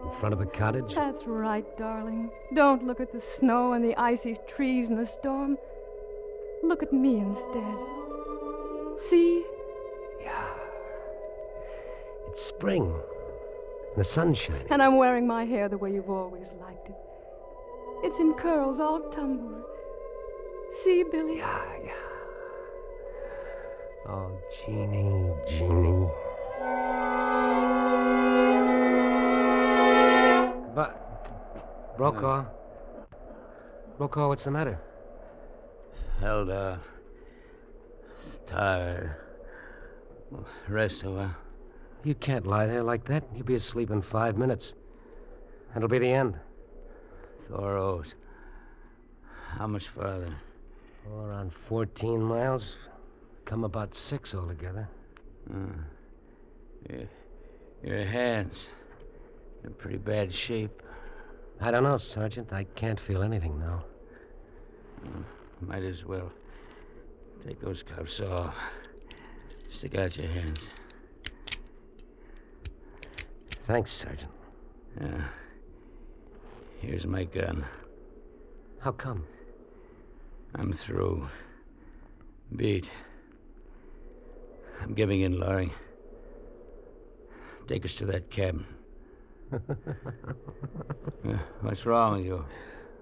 In front of the cottage. That's right, darling. Don't look at the snow and the icy trees and the storm. Look at me instead. See? Yeah. It's spring. And the sun's shining. And I'm wearing my hair the way you've always liked it. It's in curls all tumbled. See, Billy? Yeah, yeah. Oh, Jeannie, Jeannie. Brokaw. Brokaw, what's the matter? Held. Tired. Rest a while. You can't lie there like that. You'll be asleep in five minutes. That'll be the end. Thoreau's. How much farther? Oh, around 14 miles. Come about six altogether. Uh, your, your hands. In pretty bad shape. I don't know, Sergeant. I can't feel anything now. Uh, might as well. Take those cuffs off. Stick out your hands. Thanks, Sergeant. Yeah. Here's my gun. How come? I'm through. Beat. I'm giving in, Loring. Take us to that cabin. Uh, what's wrong with you?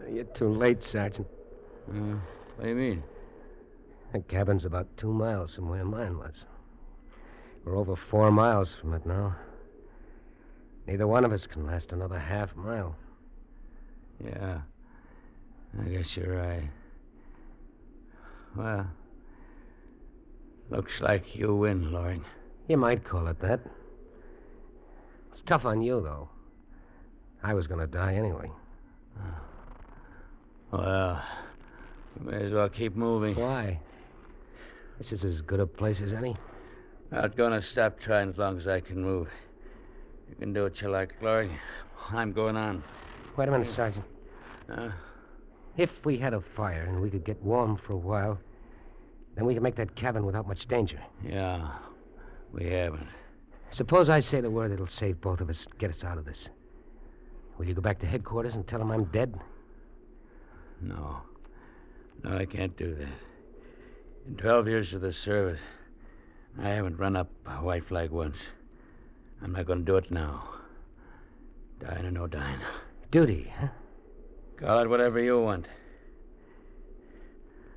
You're too late, Sergeant. Uh, what do you mean? The cabin's about two miles from where mine was. We're over four miles from it now. Neither one of us can last another half mile. Yeah. I guess you're right. Well, looks like you win, Loring. You might call it that. It's tough on you, though. I was going to die anyway. Well, we may as well keep moving. Why? This is as good a place as any. Not gonna stop trying as long as I can move. You can do what you like, Glory. I'm going on. Wait a minute, Sergeant. Uh, If we had a fire and we could get warm for a while, then we could make that cabin without much danger. yeah, we haven't. Suppose I say the word that'll save both of us, get us out of this. Will you go back to headquarters and tell them I'm dead? No. No, I can't do that. In 12 years of the service, I haven't run up a white flag once. I'm not going to do it now. Dying or no dying. Duty, huh? Call it whatever you want.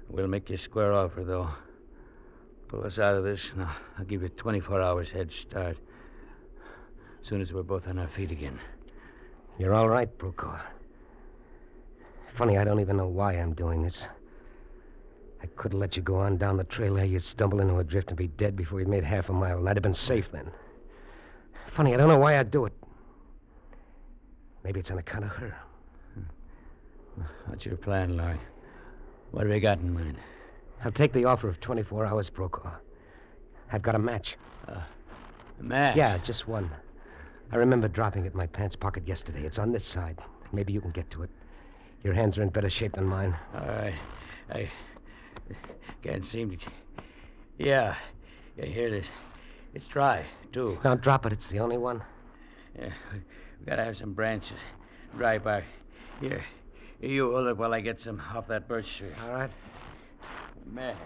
We'll make you a square offer, though. Pull us out of this, and I'll, I'll give you 24 hours head start. As soon as we're both on our feet again. You're all right, Brokaw. Funny, I don't even know why I'm doing this. I could have let you go on down the trail there. You'd stumble into a drift and be dead before you'd made half a mile, and I'd have been safe then. Funny, I don't know why I'd do it. Maybe it's on account of her. What's your plan, Larry? What have you got in mind? I'll take the offer of 24 hours, Brokaw. I've got a match. Uh, a match? Yeah, just one. I remember dropping it in my pants pocket yesterday. It's on this side. Maybe you can get to it. Your hands are in better shape than mine. All right. I can't seem to. Yeah. Yeah, here it is. It's dry, too. Now drop it. It's the only one. Yeah. We gotta have some branches. Dry bark. Here. Here, you hold it while I get some off that birch tree. All right. Mash.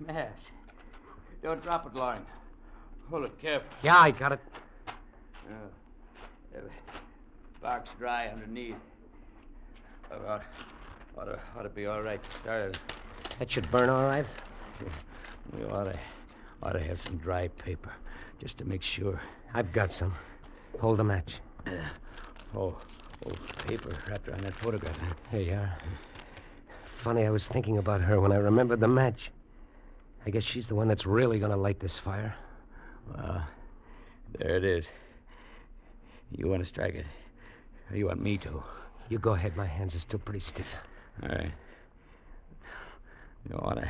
Mash. Don't drop it, Loring. Hold it careful. Yeah, I got it. Uh, yeah, bark's dry underneath. Oh, ought, ought, to, ought to be all right to start. That should burn all right. We ought to, ought to have some dry paper, just to make sure. I've got some. Hold the match. Uh, oh, oh, paper wrapped around that photograph. Here you are. Funny, I was thinking about her when I remembered the match. I guess she's the one that's really going to light this fire. Well, there it is. You want to strike it? Or you want me to? You go ahead. My hands are still pretty stiff. All right. You want to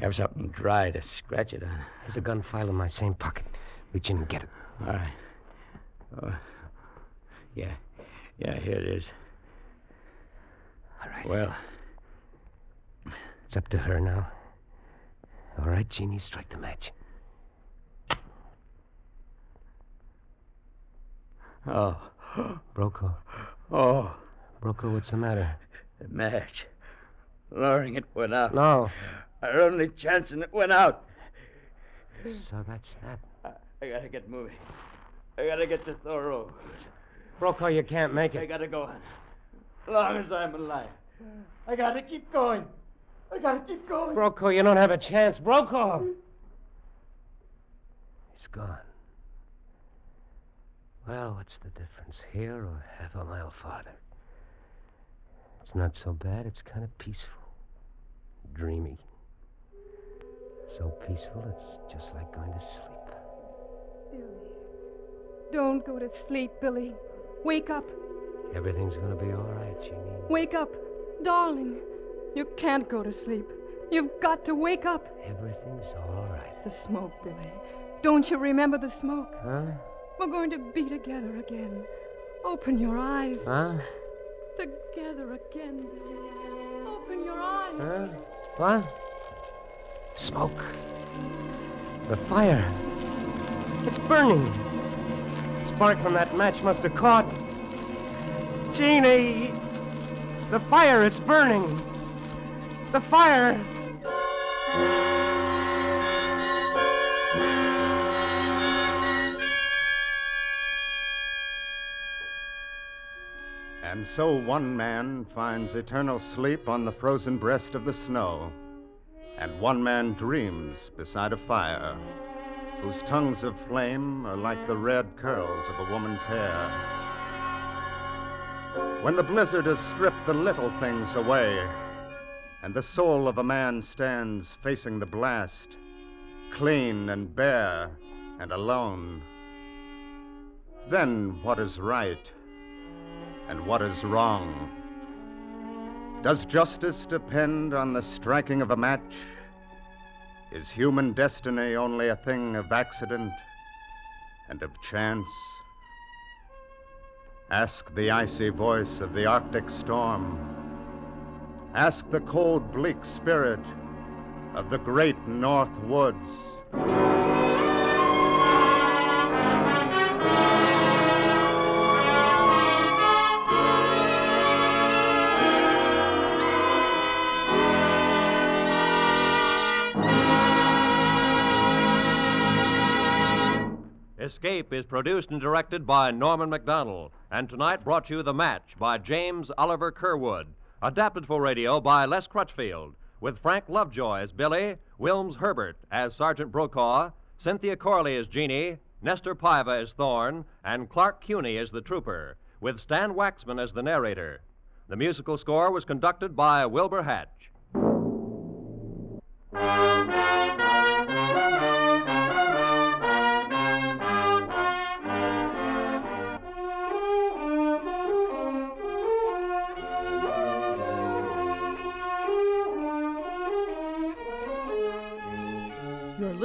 have something dry to scratch it on. There's a gun file in my same pocket. Reach in and get it. All right. Oh, yeah. Yeah, here it is. All right. Well, It's up to her now. All right, Jeannie, strike the match. Oh. Brokaw. Oh, Brokaw, what's the matter? the match. Loring it went out. No. Our only chance and it went out. So that's that. I, I gotta get moving. I gotta get to Thoreau. Brokaw, you can't make it. I gotta go on. As long as I'm alive. I gotta keep going. I gotta keep going. Brokaw, you don't have a chance. Brokaw! He's gone. Well, what's the difference, here or half a mile farther? It's not so bad. It's kind of peaceful. Dreamy. So peaceful, it's just like going to sleep. Billy. Don't go to sleep, Billy. Wake up. Everything's going to be all right, Jeannie. Wake up. Darling. You can't go to sleep. You've got to wake up. Everything's all right. The smoke, Billy. Don't you remember the smoke? Huh? We're going to be together again. Open your eyes. Huh? Together again, Open your eyes. Huh? What? Smoke. The fire. It's burning. The spark from that match must have caught. Jeannie! The fire is burning. The fire. And so one man finds eternal sleep on the frozen breast of the snow, and one man dreams beside a fire, whose tongues of flame are like the red curls of a woman's hair. When the blizzard has stripped the little things away, and the soul of a man stands facing the blast, clean and bare and alone, then what is right? And what is wrong. Does justice depend on the striking of a match? Is human destiny only a thing of accident and of chance? Ask the icy voice of the Arctic storm. Ask the cold, bleak spirit of the great North Woods. Is produced and directed by Norman Macdonnell, and tonight brought you The Match by James Oliver Curwood, adapted for radio by Les Crutchfield, with Frank Lovejoy as Billy, Wilms Herbert as Sergeant Brokaw, Cynthia Corley as Jeannie, Nestor Paiva as Thorne, and Clark Cuney as the trooper, with Stan Waxman as the narrator. The musical score was conducted by Wilbur Hatch.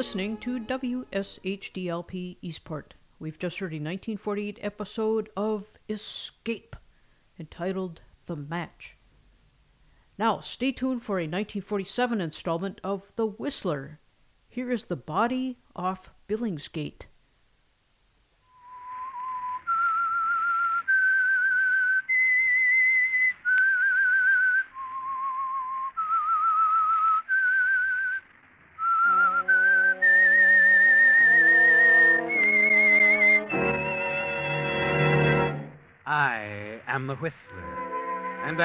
Listening to WSHDLP Eastport. We've just heard a 1948 episode of Escape, entitled The Match. Now, stay tuned for a 1947 installment of The Whistler. Here is the body off Billingsgate.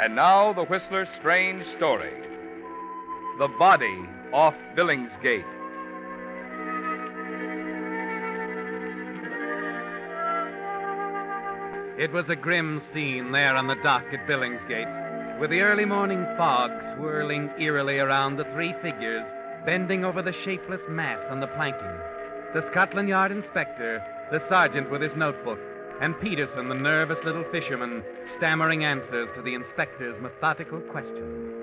And now, The Whistler's strange story The Body Off Billingsgate. It was a grim scene there on the dock at Billingsgate, with the early morning fog swirling eerily around the three figures bending over the shapeless mass on the planking. The Scotland Yard inspector, the sergeant with his notebook, and Peterson, the nervous little fisherman, stammering answers to the inspector's methodical questions.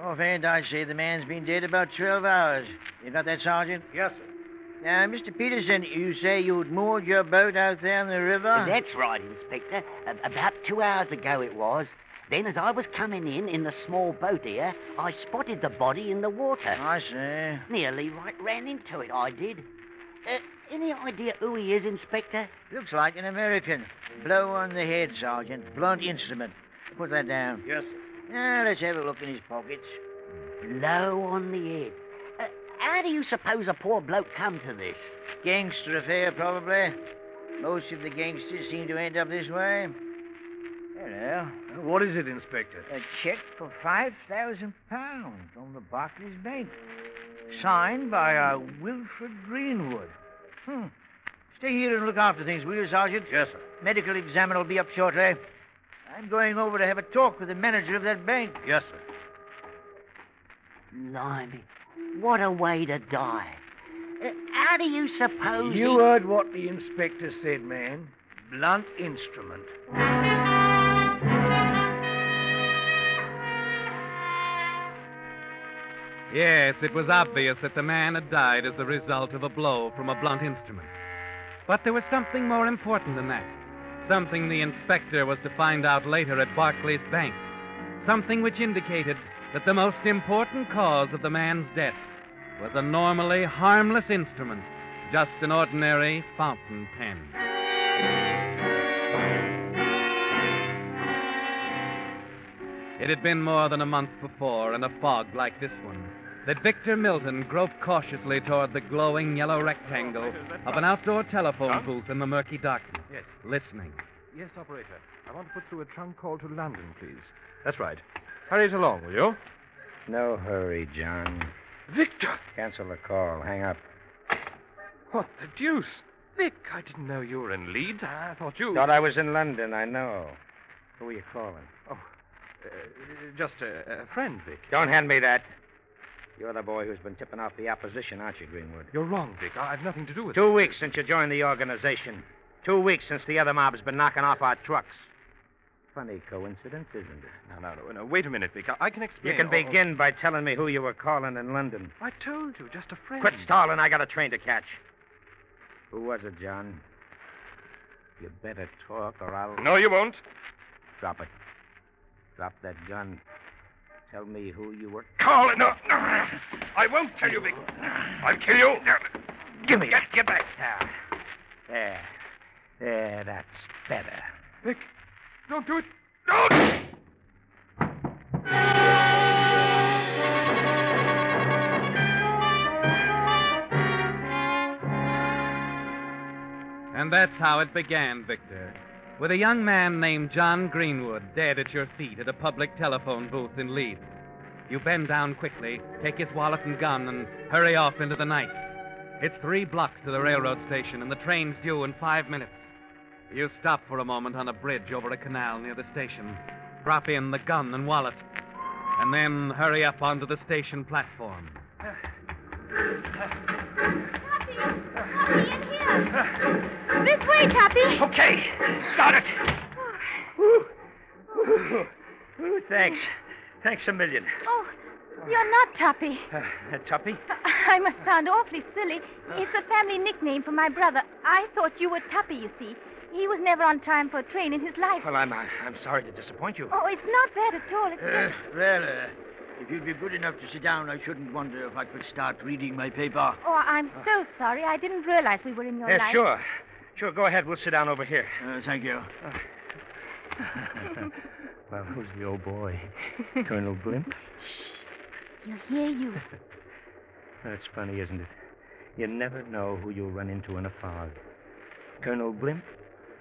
Offhand, I'd say the man's been dead about 12 hours. You got that, Sergeant? Yes, sir. Now, Mr. Peterson, you say you'd moored your boat out there in the river? That's right, Inspector. About two hours ago it was. Then, as I was coming in in the small boat here, I spotted the body in the water. I see. Nearly right ran into it, I did. Uh, any idea who he is, Inspector? Looks like an American. Blow on the head, Sergeant. Blunt instrument. Put that down. Yes, sir. Now, let's have a look in his pockets. Blow on the head. Uh, how do you suppose a poor bloke come to this? Gangster affair, probably. Most of the gangsters seem to end up this way. Hello. What is it, Inspector? A check for five thousand pounds on the Barclays Bank, signed by uh, Wilfred Greenwood. Hmm. Stay here and look after things, will you, Sergeant? Yes, sir. Medical examiner will be up shortly. I'm going over to have a talk with the manager of that bank. Yes, sir. Blimey, what a way to die. Uh, how do you suppose You he... heard what the inspector said, man. Blunt instrument. Yes, it was obvious that the man had died as the result of a blow from a blunt instrument. But there was something more important than that. Something the inspector was to find out later at Barclays Bank. Something which indicated that the most important cause of the man's death was a normally harmless instrument, just an ordinary fountain pen. It had been more than a month before, in a fog like this one, that Victor Milton groped cautiously toward the glowing yellow rectangle of an outdoor telephone booth in the murky darkness, Yes. listening. Yes, operator. I want to put through a trunk call to London, please. That's right. Hurry it along, will you? No hurry, John. Victor! Cancel the call. Hang up. What the deuce? Vic, I didn't know you were in Leeds. I thought you. Thought I was in London, I know. Who are you calling? Oh, uh, just a, a friend, Vic. Don't hand me that. You're the boy who's been tipping off the opposition, aren't you, Greenwood? You're wrong, Vic. I- I've nothing to do with Two it. weeks since you joined the organization. Two weeks since the other mob's been knocking off our trucks. Funny coincidence, isn't it? No, no, no, no. Wait a minute, Vic. I, I can explain. You can begin by telling me who you were calling in London. I told you, just a friend. Quit stalling. I got a train to catch. Who was it, John? You better talk or I'll. No, you won't. Drop it. Drop that gun. Tell me who you were. Call it. No, no. I won't tell you, Vic. I'll kill you. Give me Get, get back. Ah. There. There, that's better. Vic, don't do it. Don't! And that's how it began, Victor. With a young man named John Greenwood dead at your feet at a public telephone booth in Leeds. You bend down quickly, take his wallet and gun, and hurry off into the night. It's three blocks to the railroad station, and the train's due in five minutes. You stop for a moment on a bridge over a canal near the station, drop in the gun and wallet, and then hurry up onto the station platform. This way, Tuppy. Okay. Got it. Ooh, thanks. Thanks a million. Oh, you're not Tuppy. Uh, uh, Tuppy? I must sound awfully silly. It's a family nickname for my brother. I thought you were Tuppy, you see. He was never on time for a train in his life. Well, I'm, I'm sorry to disappoint you. Oh, it's not that at all. It's Uh, just... well, uh, if you'd be good enough to sit down, I shouldn't wonder if I could start reading my paper. Oh, I'm so sorry. I didn't realize we were in your Yeah, life. sure. Sure, go ahead. We'll sit down over here. Uh, thank you. well, who's the old boy? Colonel Blimp? He'll hear you. That's funny, isn't it? You never know who you'll run into in a fog. Colonel Blimp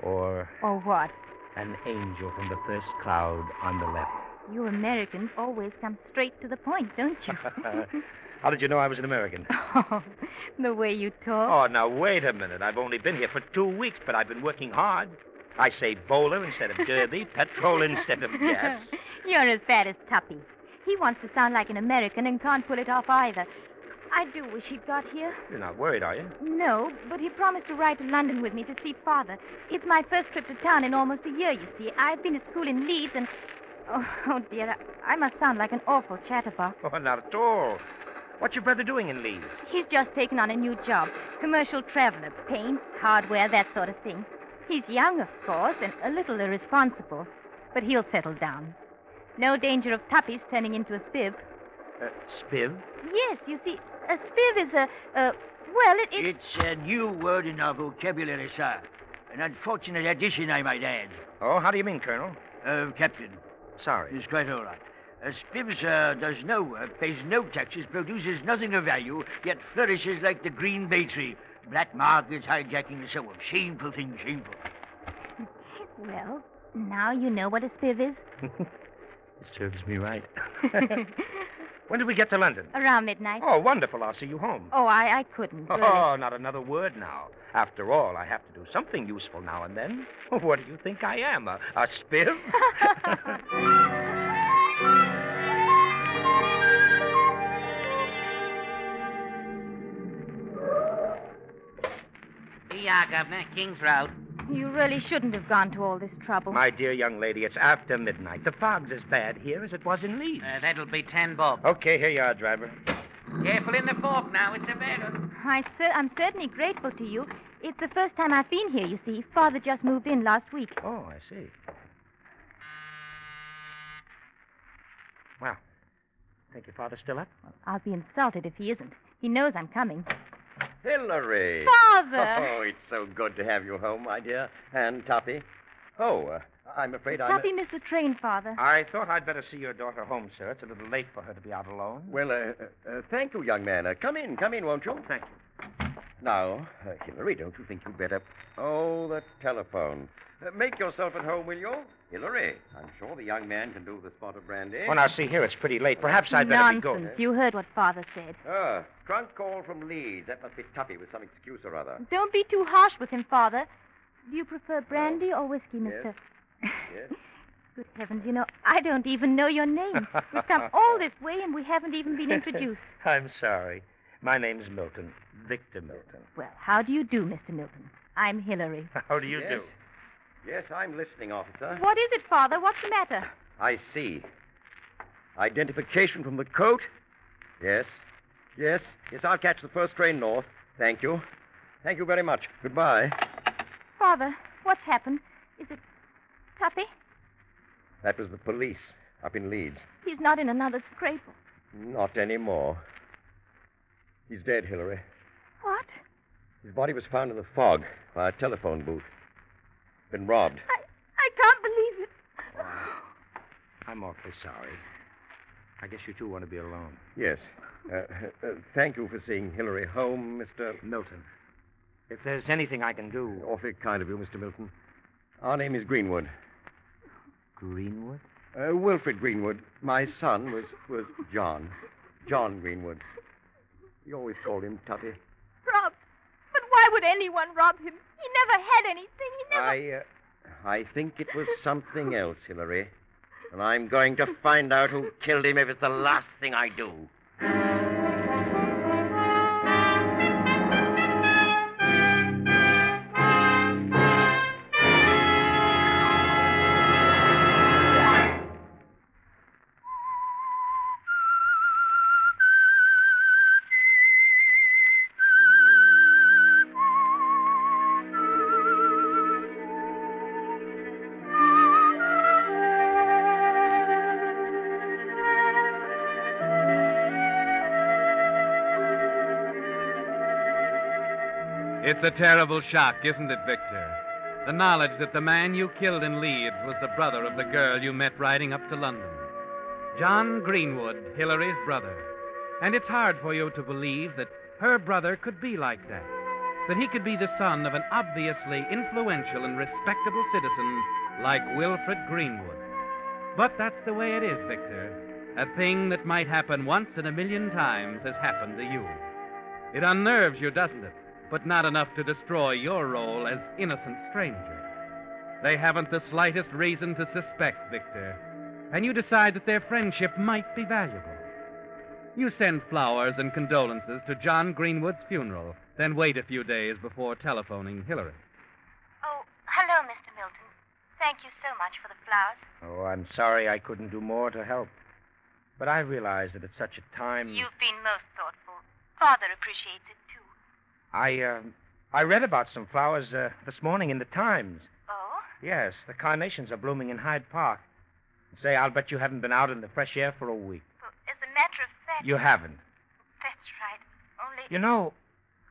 or Or what? an angel from the first cloud on the left. You Americans always come straight to the point, don't you? How did you know I was an American? oh, the way you talk. Oh, now, wait a minute. I've only been here for two weeks, but I've been working hard. I say bowler instead of derby, petrol instead of gas. You're as bad as Tuppy. He wants to sound like an American and can't pull it off either. I do wish he'd got here. You're not worried, are you? No, but he promised to ride to London with me to see Father. It's my first trip to town in almost a year, you see. I've been at school in Leeds and. Oh, oh dear, I, I must sound like an awful chatterbox. Oh, not at all. What's your brother doing in Leeds? He's just taken on a new job commercial traveler, paints, hardware, that sort of thing. He's young, of course, and a little irresponsible, but he'll settle down. No danger of Tuppy's turning into a spiv. Uh, Spiv? Yes, you see, a spiv is a. a well, it, it, It's a new word in our vocabulary, sir. An unfortunate addition, I might add. Oh, how do you mean, Colonel? Uh, Captain. Sorry. It's quite all right. A Spivs uh, does no work, pays no taxes, produces nothing of value, yet flourishes like the green bay tree. Black markets, hijacking, and so on. Shameful thing, shameful. well, now you know what a spiv is. It serves me right. when did we get to London? Around midnight. Oh, wonderful. I'll see you home. Oh, I, I couldn't. Really. Oh, not another word now. After all, I have to do something useful now and then. What do you think I am? A, a spiv? Here you are, Governor. King's Road. You really shouldn't have gone to all this trouble. My dear young lady, it's after midnight. The fog's as bad here as it was in Leeds. Uh, that'll be ten bob. Okay, here you are, driver. Careful in the fork now. It's a bad one. I cer- I'm certainly grateful to you. It's the first time I've been here, you see. Father just moved in last week. Oh, I see. Well, think your father's still up? I'll be insulted if he isn't. He knows I'm coming. Hillary. Father! Oh, it's so good to have you home, my dear. And Tuppy. Oh, uh, I'm afraid I'm. Tuppy missed the train, Father. I thought I'd better see your daughter home, sir. It's a little late for her to be out alone. Well, uh, uh, uh, thank you, young man. Uh, come in, come in, won't you? Thank you. Now, uh, Hillary, don't you think you'd better. Oh, the telephone. Uh, make yourself at home, will you? Hillary, I'm sure the young man can do the spot of brandy. Well, now, see here, it's pretty late. Perhaps I'd better be Nonsense. going. You heard what Father said. Ah, trunk call from Leeds. That must be Tuppy with some excuse or other. Don't be too harsh with him, Father. Do you prefer brandy or whiskey, Mister? Yes. Yes. Good heavens, you know, I don't even know your name. We've come all this way and we haven't even been introduced. I'm sorry. My name's Milton. Victor Milton. Well, how do you do, Mr. Milton? I'm Hillary. How do you Yes. do? Yes, I'm listening, officer. What is it, Father? What's the matter? I see. Identification from the coat? Yes. Yes. Yes, I'll catch the first train north. Thank you. Thank you very much. Goodbye. Father, what's happened? Is it Tuppy? That was the police up in Leeds. He's not in another scrape. Not anymore. He's dead, Hillary. What? His body was found in the fog by a telephone booth. Been robbed. I I can't believe it. I'm awfully sorry. I guess you two want to be alone. Yes. Uh, uh, thank you for seeing Hillary home, Mr. Milton. If there's anything I can do. Awfully kind of you, Mr. Milton. Our name is Greenwood. Greenwood? Uh, Wilfred Greenwood. My son was, was John. John Greenwood. We always called him Tuppy. Robbed. But why would anyone rob him? He never had anything. He never. I, uh, I think it was something else, Hillary. And I'm going to find out who killed him if it's the last thing I do. It's a terrible shock, isn't it, Victor? The knowledge that the man you killed in Leeds was the brother of the girl you met riding up to London. John Greenwood, Hillary's brother. And it's hard for you to believe that her brother could be like that. That he could be the son of an obviously influential and respectable citizen like Wilfred Greenwood. But that's the way it is, Victor. A thing that might happen once in a million times has happened to you. It unnerves you, doesn't it? But not enough to destroy your role as innocent stranger. They haven't the slightest reason to suspect, Victor. And you decide that their friendship might be valuable. You send flowers and condolences to John Greenwood's funeral, then wait a few days before telephoning Hillary. Oh, hello, Mr. Milton. Thank you so much for the flowers. Oh, I'm sorry I couldn't do more to help. But I realize that at such a time. You've been most thoughtful. Father appreciates it, too. I, uh, I read about some flowers uh, this morning in the Times. Oh? Yes, the carnations are blooming in Hyde Park. Say, I'll bet you haven't been out in the fresh air for a week. Well, as a matter of fact. You haven't. That's right. Only. You know,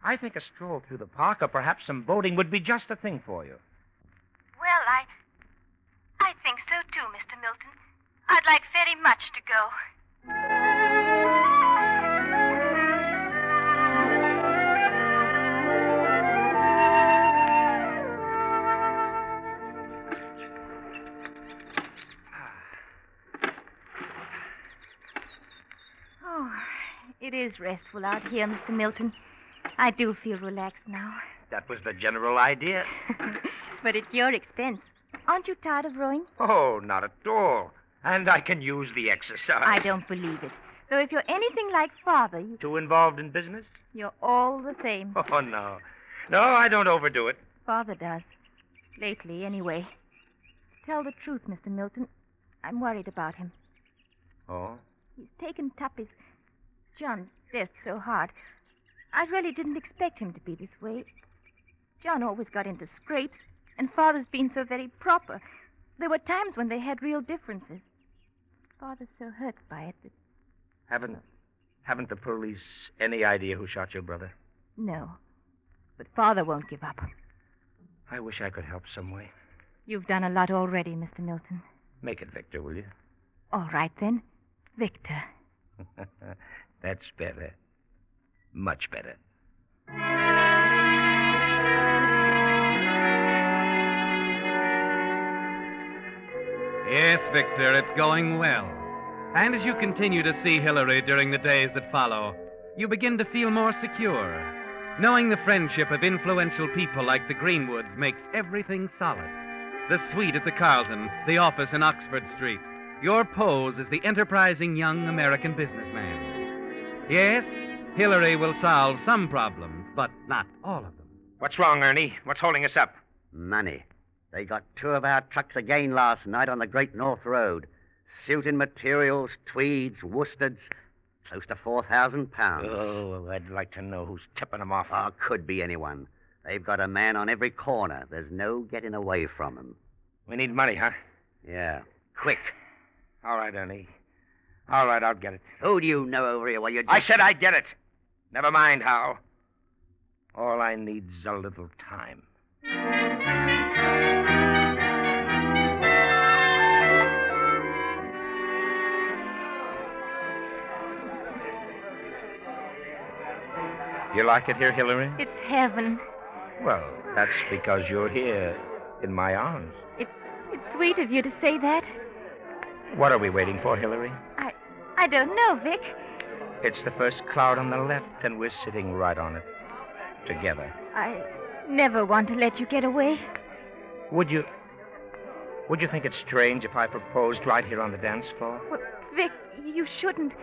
I think a stroll through the park or perhaps some boating would be just the thing for you. Well, I. I think so, too, Mr. Milton. I'd like very much to go. It is restful out here, Mr. Milton. I do feel relaxed now. That was the general idea. But at your expense. Aren't you tired of rowing? Oh, not at all. And I can use the exercise. I don't believe it. Though if you're anything like Father, you, Too involved in business? you're all the same. Oh, no. No, I don't overdo it. Father does. Lately, anyway. Tell the truth, Mr. Milton. I'm worried about him. Oh? He's taken Tuppy's. John's death so hard. I really didn't expect him to be this way. John always got into scrapes, and Father's been so very proper. There were times when they had real differences. Father's so hurt by it that Haven't haven't the police any idea who shot your brother? no. But Father won't give up. I wish I could help some way. You've done a lot already, Mr. Milton. Make it Victor, will you? All right, then. Victor. That's better. Much better. Yes, Victor, it's going well. And as you continue to see Hillary during the days that follow, you begin to feel more secure. Knowing the friendship of influential people like the Greenwoods makes everything solid. The suite at the Carlton, the office in Oxford Street, your pose as the enterprising young American businessman. Yes, Hillary will solve some problems, but not all of them. What's wrong, Ernie? What's holding us up? Money. They got two of our trucks again last night on the Great North Road. Suiting materials, tweeds, worsteds. Close to 4,000 pounds. Oh, I'd like to know who's tipping them off. Oh, could be anyone. They've got a man on every corner. There's no getting away from them. We need money, huh? Yeah. Quick. All right, Ernie. All right, I'll get it. Who do you know over here? Well, you just... I said I'd get it. Never mind how. All I need's a little time. You like it here, Hillary? It's heaven. Well, that's because you're here in my arms. It's it's sweet of you to say that. What are we waiting for, Hillary? I I don't know, Vic. It's the first cloud on the left, and we're sitting right on it. Together. I never want to let you get away. Would you. Would you think it strange if I proposed right here on the dance floor? Well, Vic, you shouldn't.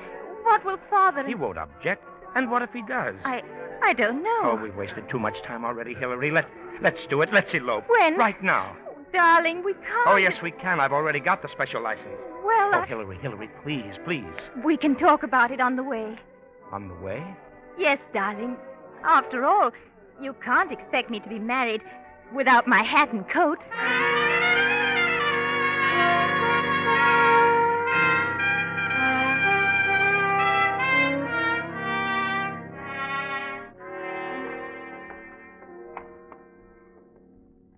What will Father? He won't object. And what if he does? I I don't know. Oh, we've wasted too much time already, Hillary. Let let's do it. Let's elope. When? Right now. Darling, we can't. Oh, yes, we can. I've already got the special license. Well, Oh, I- Hillary, Hillary, please, please. we can talk about it on the way. On the way? Yes, darling. After all, you can't expect me to be married without my hat and coat.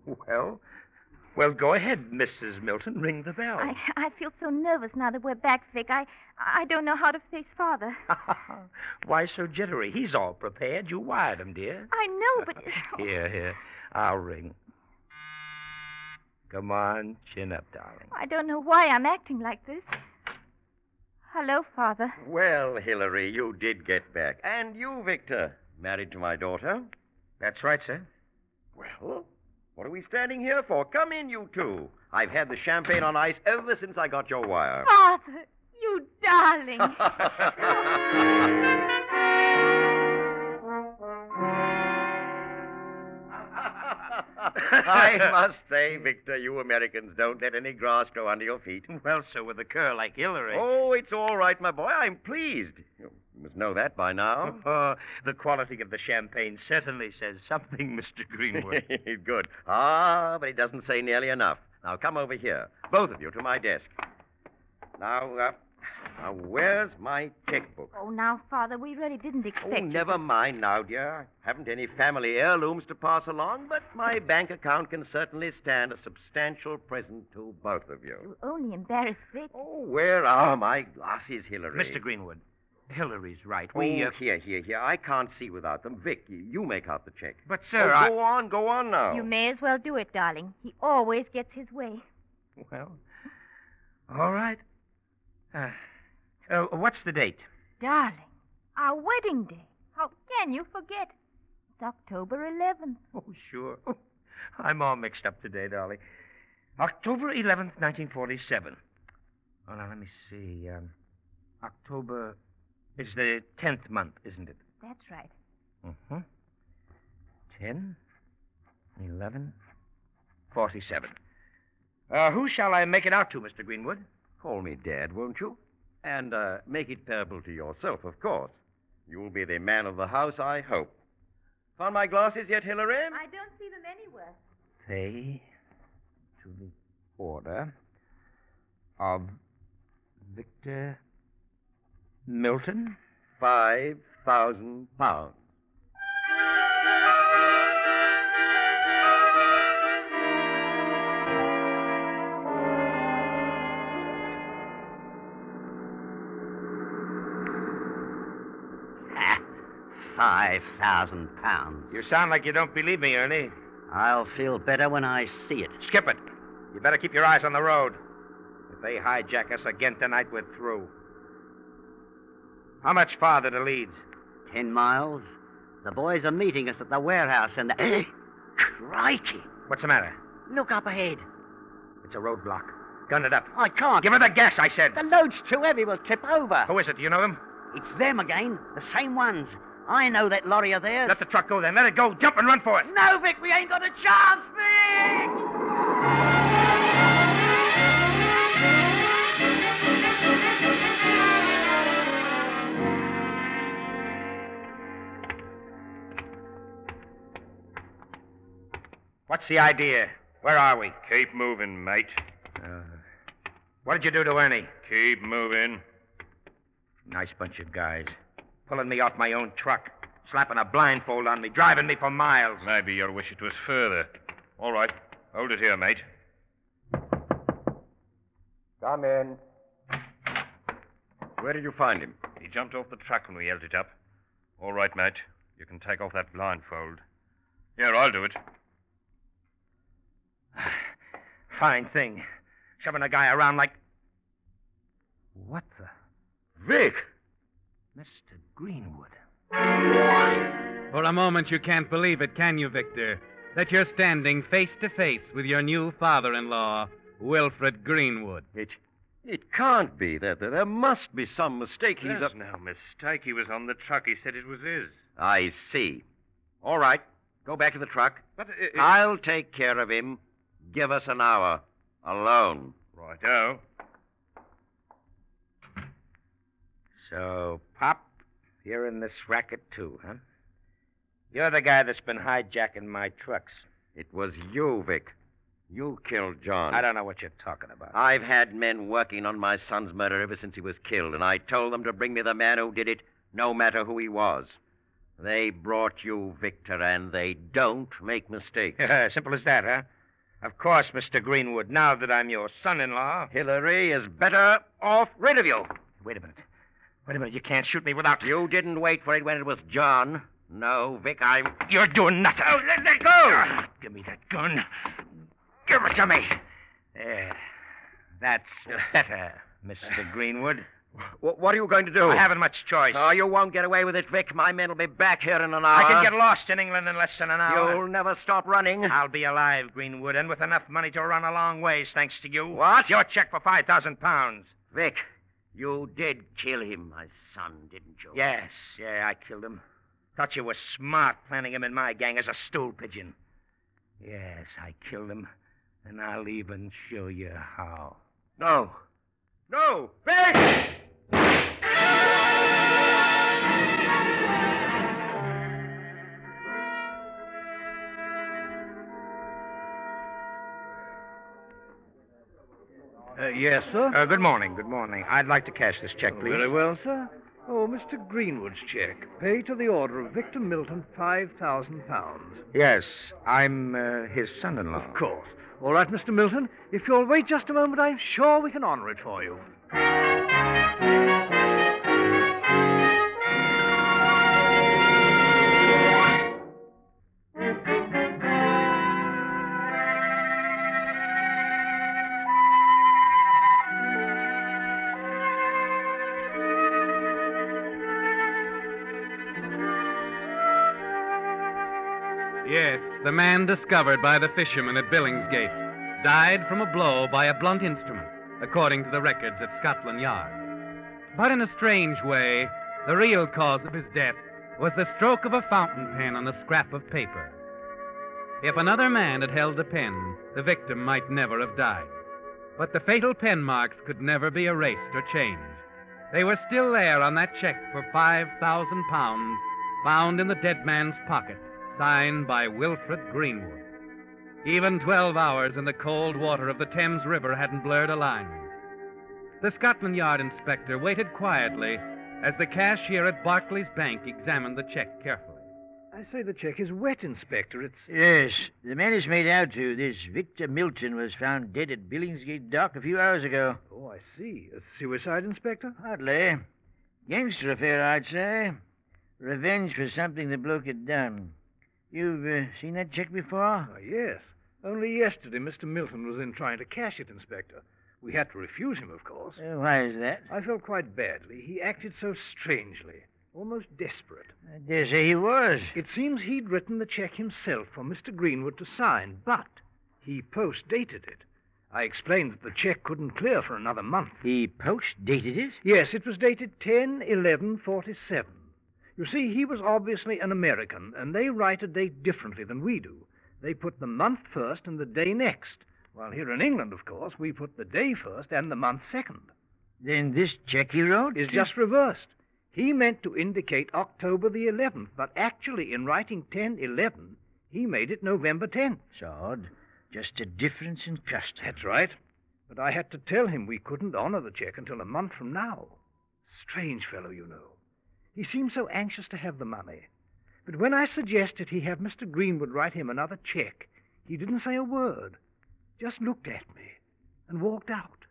Well, well, go ahead, Mrs. Milton. Ring the bell. I, I feel so nervous now that we're back, Vic. I, I don't know how to face Father. Why so jittery? He's all prepared. You wired him, dear. I know, but. Here, here. I'll ring. Come on, chin up, darling. I don't know why I'm acting like this. Hello, Father. Well, Hillary, you did get back. And you, Victor, married to my daughter. That's right, sir. Well, what are we standing here for? Come in, you two. I've had the champagne on ice ever since I got your wire. Father, you darling. I must say, Victor, you Americans don't let any grass grow under your feet. Well, sir, with a girl like Hillary. Oh, it's all right, my boy. I'm pleased. You must know that by now. Oh, the quality of the champagne certainly says something, Mr. Greenwood. Good. Ah, but it doesn't say nearly enough. Now, come over here, both of you, to my desk. Now, uh, now, where's my checkbook? oh, now, Father, we really didn't expect Oh, you never to- mind now, dear. I haven't any family heirlooms to pass along, but my bank account can certainly stand a substantial present to both of you. You only embarrass Vic. Oh, where are my glasses, Hillary? Mr. Greenwood, Hillary's right. Oh, We, uh, here, here, here. I can't see without them. Vic, you- you make out the check. But, sir, oh, I- Go on, go on now. You may as well do it, darling. He always gets his way. Well, all right. Uh, uh, what's the date? Darling, our wedding day. How can you forget? It's October 11th. Oh, sure. I'm all mixed up today, darling. October 11th, 1947. Oh, now, let me see. Um, October is the 10th month, isn't it? That's right. Mm-hmm. 10, 11, 47. Uh, who shall I make it out to, Mr. Greenwood? Call me Dad, won't you? And uh, make it payable to yourself, of course. You'll be the man of the house, I hope. Found my glasses yet, Hillary? I don't see them anywhere. Pay to the order of Victor Milton. Five thousand pounds. Five thousand pounds. You sound like you don't believe me, Ernie. I'll feel better when I see it. Skip it. You better keep your eyes on the road. If they hijack us again tonight, we're through. How much farther to Leeds? Ten miles. The boys are meeting us at the warehouse, and the. Crikey! What's the matter? Look up ahead. It's a roadblock. Gun it up. I can't. Give her the gas, I said. The load's too heavy. We'll tip over. Who is it? Do you know them? It's them again. The same ones. I know that lorry of theirs. Let the truck go then. Let it go. Jump and run for it. No, Vic, we ain't got a chance, Vic! What's the idea? Where are we? Keep moving, mate. Uh, what did you do to Ernie? Keep moving. Nice bunch of guys. Pulling me off my own truck. Slapping a blindfold on me. Driving me for miles. Maybe you'll wish it was further. All right. Hold it here, mate. Come in. Where did you find him? He jumped off the truck when we held it up. All right, mate. You can take off that blindfold. Here, I'll do it. Fine thing. Shoving a guy around like. What the? Vic! Mr. Greenwood. For a moment, you can't believe it, can you, Victor? That you're standing face to face with your new father in law, Wilfred Greenwood. It. It can't be. There, there, there must be some mistake. He's There's a. no mistake. He was on the truck. He said it was his. I see. All right. Go back to the truck. But it, it... I'll take care of him. Give us an hour. Alone. Righto. So, Pop, you're in this racket too, huh? You're the guy that's been hijacking my trucks. It was you, Vic. You killed John. I don't know what you're talking about. I've had men working on my son's murder ever since he was killed, and I told them to bring me the man who did it, no matter who he was. They brought you, Victor, and they don't make mistakes. Simple as that, huh? Of course, Mr. Greenwood, now that I'm your son in law. Hillary is better off rid of you. Wait a minute. Wait a minute. You can't shoot me without. You didn't wait for it when it was John. No, Vic, I'm. You're doing nothing. Oh, let, let go! Ah, give me that gun. Give it to me. There. That's better, Mr. Greenwood. Wh- What are you going to do? I haven't much choice. Oh, you won't get away with it, Vic. My men will be back here in an hour. I can get lost in England in less than an hour. You'll never stop running. I'll be alive, Greenwood, and with enough money to run a long ways, thanks to you. What? Your check for 5,000 pounds. Vic, you did kill him, my son, didn't you? Yes, yeah, I killed him. Thought you were smart planning him in my gang as a stool pigeon. Yes, I killed him, and I'll even show you how. No. No! Vic! Yes, sir? Uh, good morning, good morning. I'd like to cash this check, please. Very well, sir. Oh, Mr. Greenwood's check. Pay to the order of Victor Milton £5,000. Yes, I'm uh, his son-in-law. Of course. All right, Mr. Milton. If you'll wait just a moment, I'm sure we can honor it for you. The man discovered by the fisherman at Billingsgate died from a blow by a blunt instrument, according to the records at Scotland Yard. But in a strange way, the real cause of his death was the stroke of a fountain pen on a scrap of paper. If another man had held the pen, the victim might never have died. But the fatal pen marks could never be erased or changed. They were still there on that check for £5,000 found in the dead man's pocket, signed by Wilfred Greenwood. Even 12 hours in the cold water of the Thames River hadn't blurred a line. The Scotland Yard inspector waited quietly as the cashier at Barclays Bank examined the check carefully. I say the check is wet, Inspector. It's. Yes, the man it's made out to, this Victor Milton, was found dead at Billingsgate Dock a few hours ago. Oh, I see. A suicide, Inspector? Hardly. Gangster affair, I'd say. Revenge for something the bloke had done. You've uh, seen that check before? Oh, yes. Only yesterday, Mr. Milton was in trying to cash it, Inspector. We had to refuse him, of course. Uh, why is that? I felt quite badly. He acted so strangely, almost desperate. I dare say he was. It seems he'd written the check himself for Mr. Greenwood to sign, but he post dated it. I explained that the check couldn't clear for another month. He post dated it? Yes, it was dated 10 11 47. You see, he was obviously an American, and they write a date differently than we do. They put the month first and the day next. While here in England, of course, we put the day first and the month second. Then this check he wrote? Is just reversed. He meant to indicate October the 11th, but actually, in writing 10 11, he made it November 10th. It's odd. Just a difference in custom. That's right. But I had to tell him we couldn't honor the check until a month from now. Strange fellow, you know. He seemed so anxious to have the money. But when I suggested he have Mr. Greenwood write him another check, he didn't say a word, just looked at me and walked out.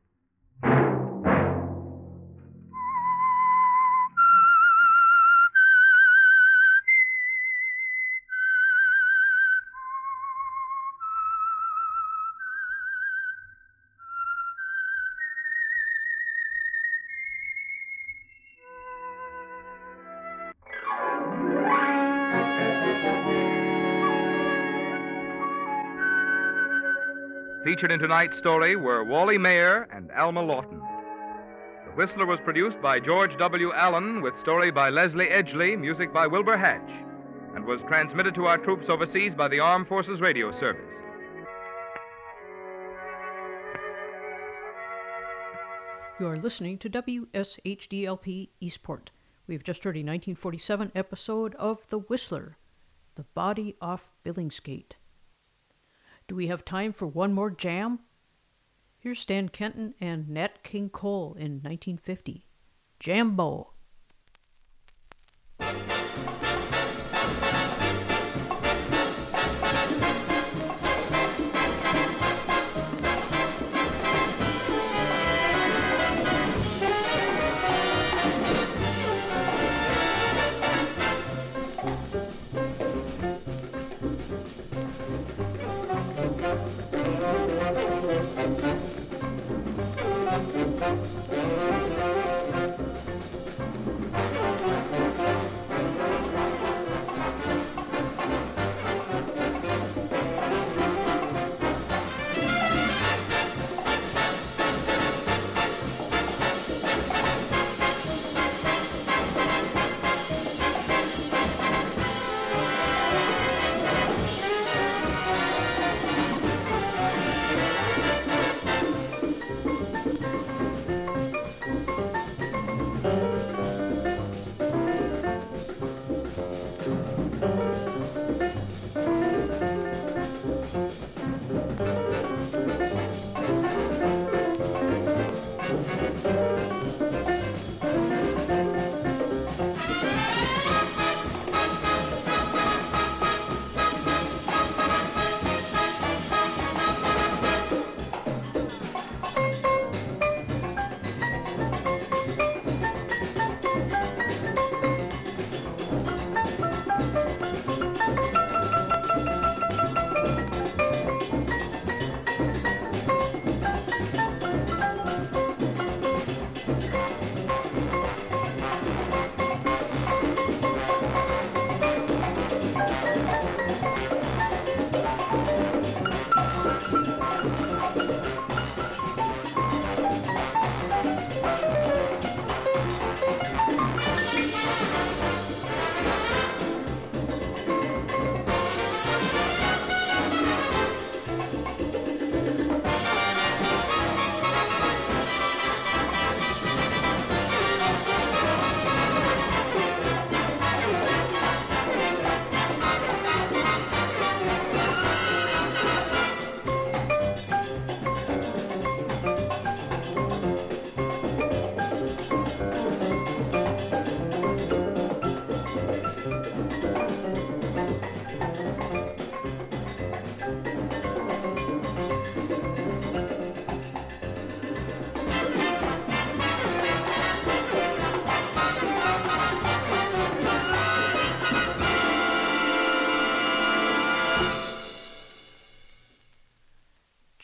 Featured in tonight's story were Wally Mayer and Alma Lawton. The Whistler was produced by George W. Allen with story by Leslie Edgley, music by Wilbur Hatch, and was transmitted to our troops overseas by the Armed Forces Radio Service. You are listening to WSHDLP Eastport. We've just heard a 1947 episode of The Whistler, The Body Off Billingsgate. Do we have time for one more jam? Here's Stan Kenton and Nat King Cole in 1950. Jambo.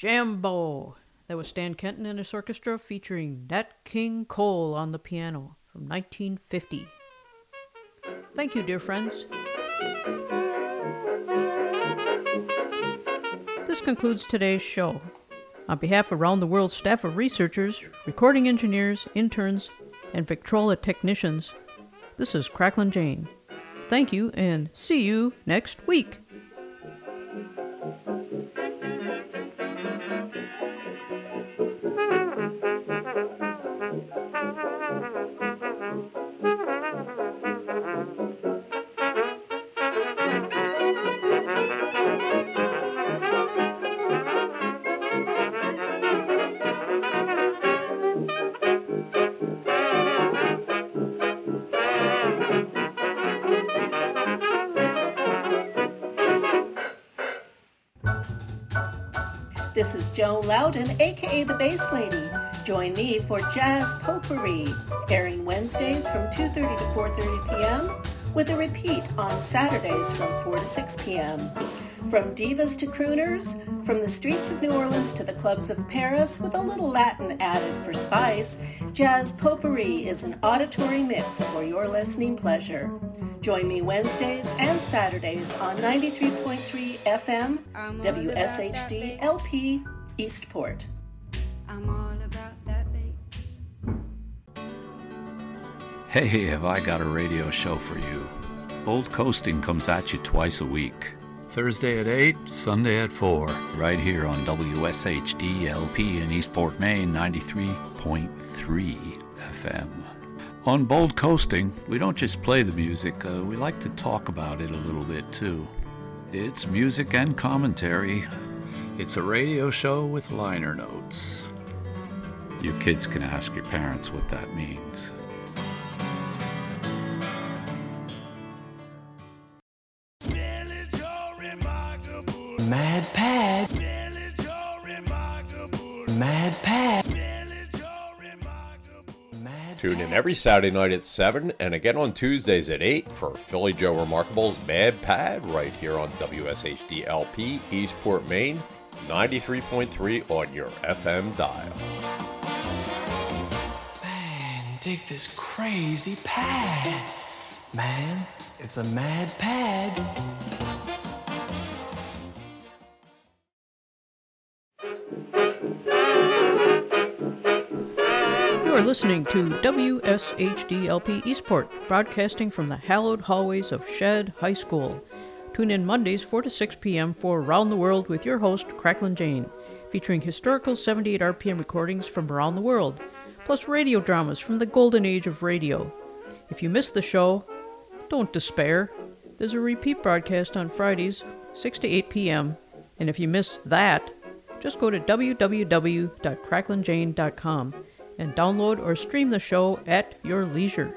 Jambo. That was Stan Kenton and his orchestra featuring Nat King Cole on the piano from 1950. Thank you, dear friends. This concludes today's show. On behalf of Around the World staff of researchers, recording engineers, interns, and Victrola technicians, this is Cracklin' Jane. Thank you and see you next week. Joe Loudon, aka the Bass Lady. Join me for Jazz Potpourri, airing Wednesdays from 2:30 to 4:30 p.m. with a repeat on Saturdays from 4 to 6 p.m. From divas to crooners, from the streets of New Orleans to the clubs of Paris, with a little Latin added for spice, Jazz Potpourri is an auditory mix for your listening pleasure. Join me Wednesdays and Saturdays on 93.3 FM, WSHD LP, Eastport. Hey, have I got a radio show for you? Bold Coasting comes at you twice a week. Thursday at 8, Sunday at 4, right here on WSHDLP in Eastport, Maine, 93.3 FM. On Bold Coasting, we don't just play the music, uh, we like to talk about it a little bit too. It's music and commentary. It's a radio show with liner notes. You kids can ask your parents what that means. Mad Pad. Mad Pad. Tune in every Saturday night at 7 and again on Tuesdays at 8 for Philly Joe Remarkable's Mad Pad right here on WSHD LP, Eastport, Maine, 93.3 on your FM dial. Man, dig this crazy pad. Man, it's a mad pad. You are listening to WSHDLP Eastport, broadcasting from the hallowed hallways of Shead High School. Tune in Mondays 4 to 6 p.m. for Around the World with your host, Cracklin Jane, featuring historical 78 RPM recordings from around the world, plus radio dramas from the golden age of radio. If you missed the show, don't despair. There's a repeat broadcast on Fridays, 6 to 8 p.m., and if you miss that, just go to www.cracklinjane.com and download or stream the show at your leisure.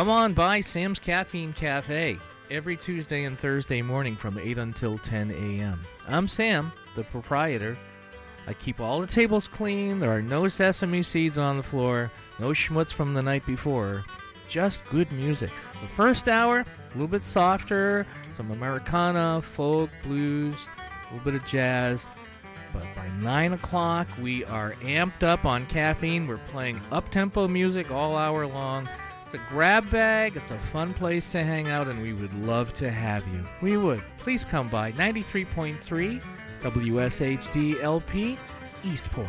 Come on by Sam's Caffeine Cafe every Tuesday and Thursday morning from 8 until 10 a.m. I'm Sam, the proprietor. I keep all the tables clean. There are no sesame seeds on the floor, no schmutz from the night before. Just good music. The first hour, a little bit softer, some Americana, folk, blues, a little bit of jazz. But by 9 o'clock, we are amped up on caffeine. We're playing up tempo music all hour long. It's a grab bag, it's a fun place to hang out, and we would love to have you. We would. Please come by 93.3 WSHDLP Eastport.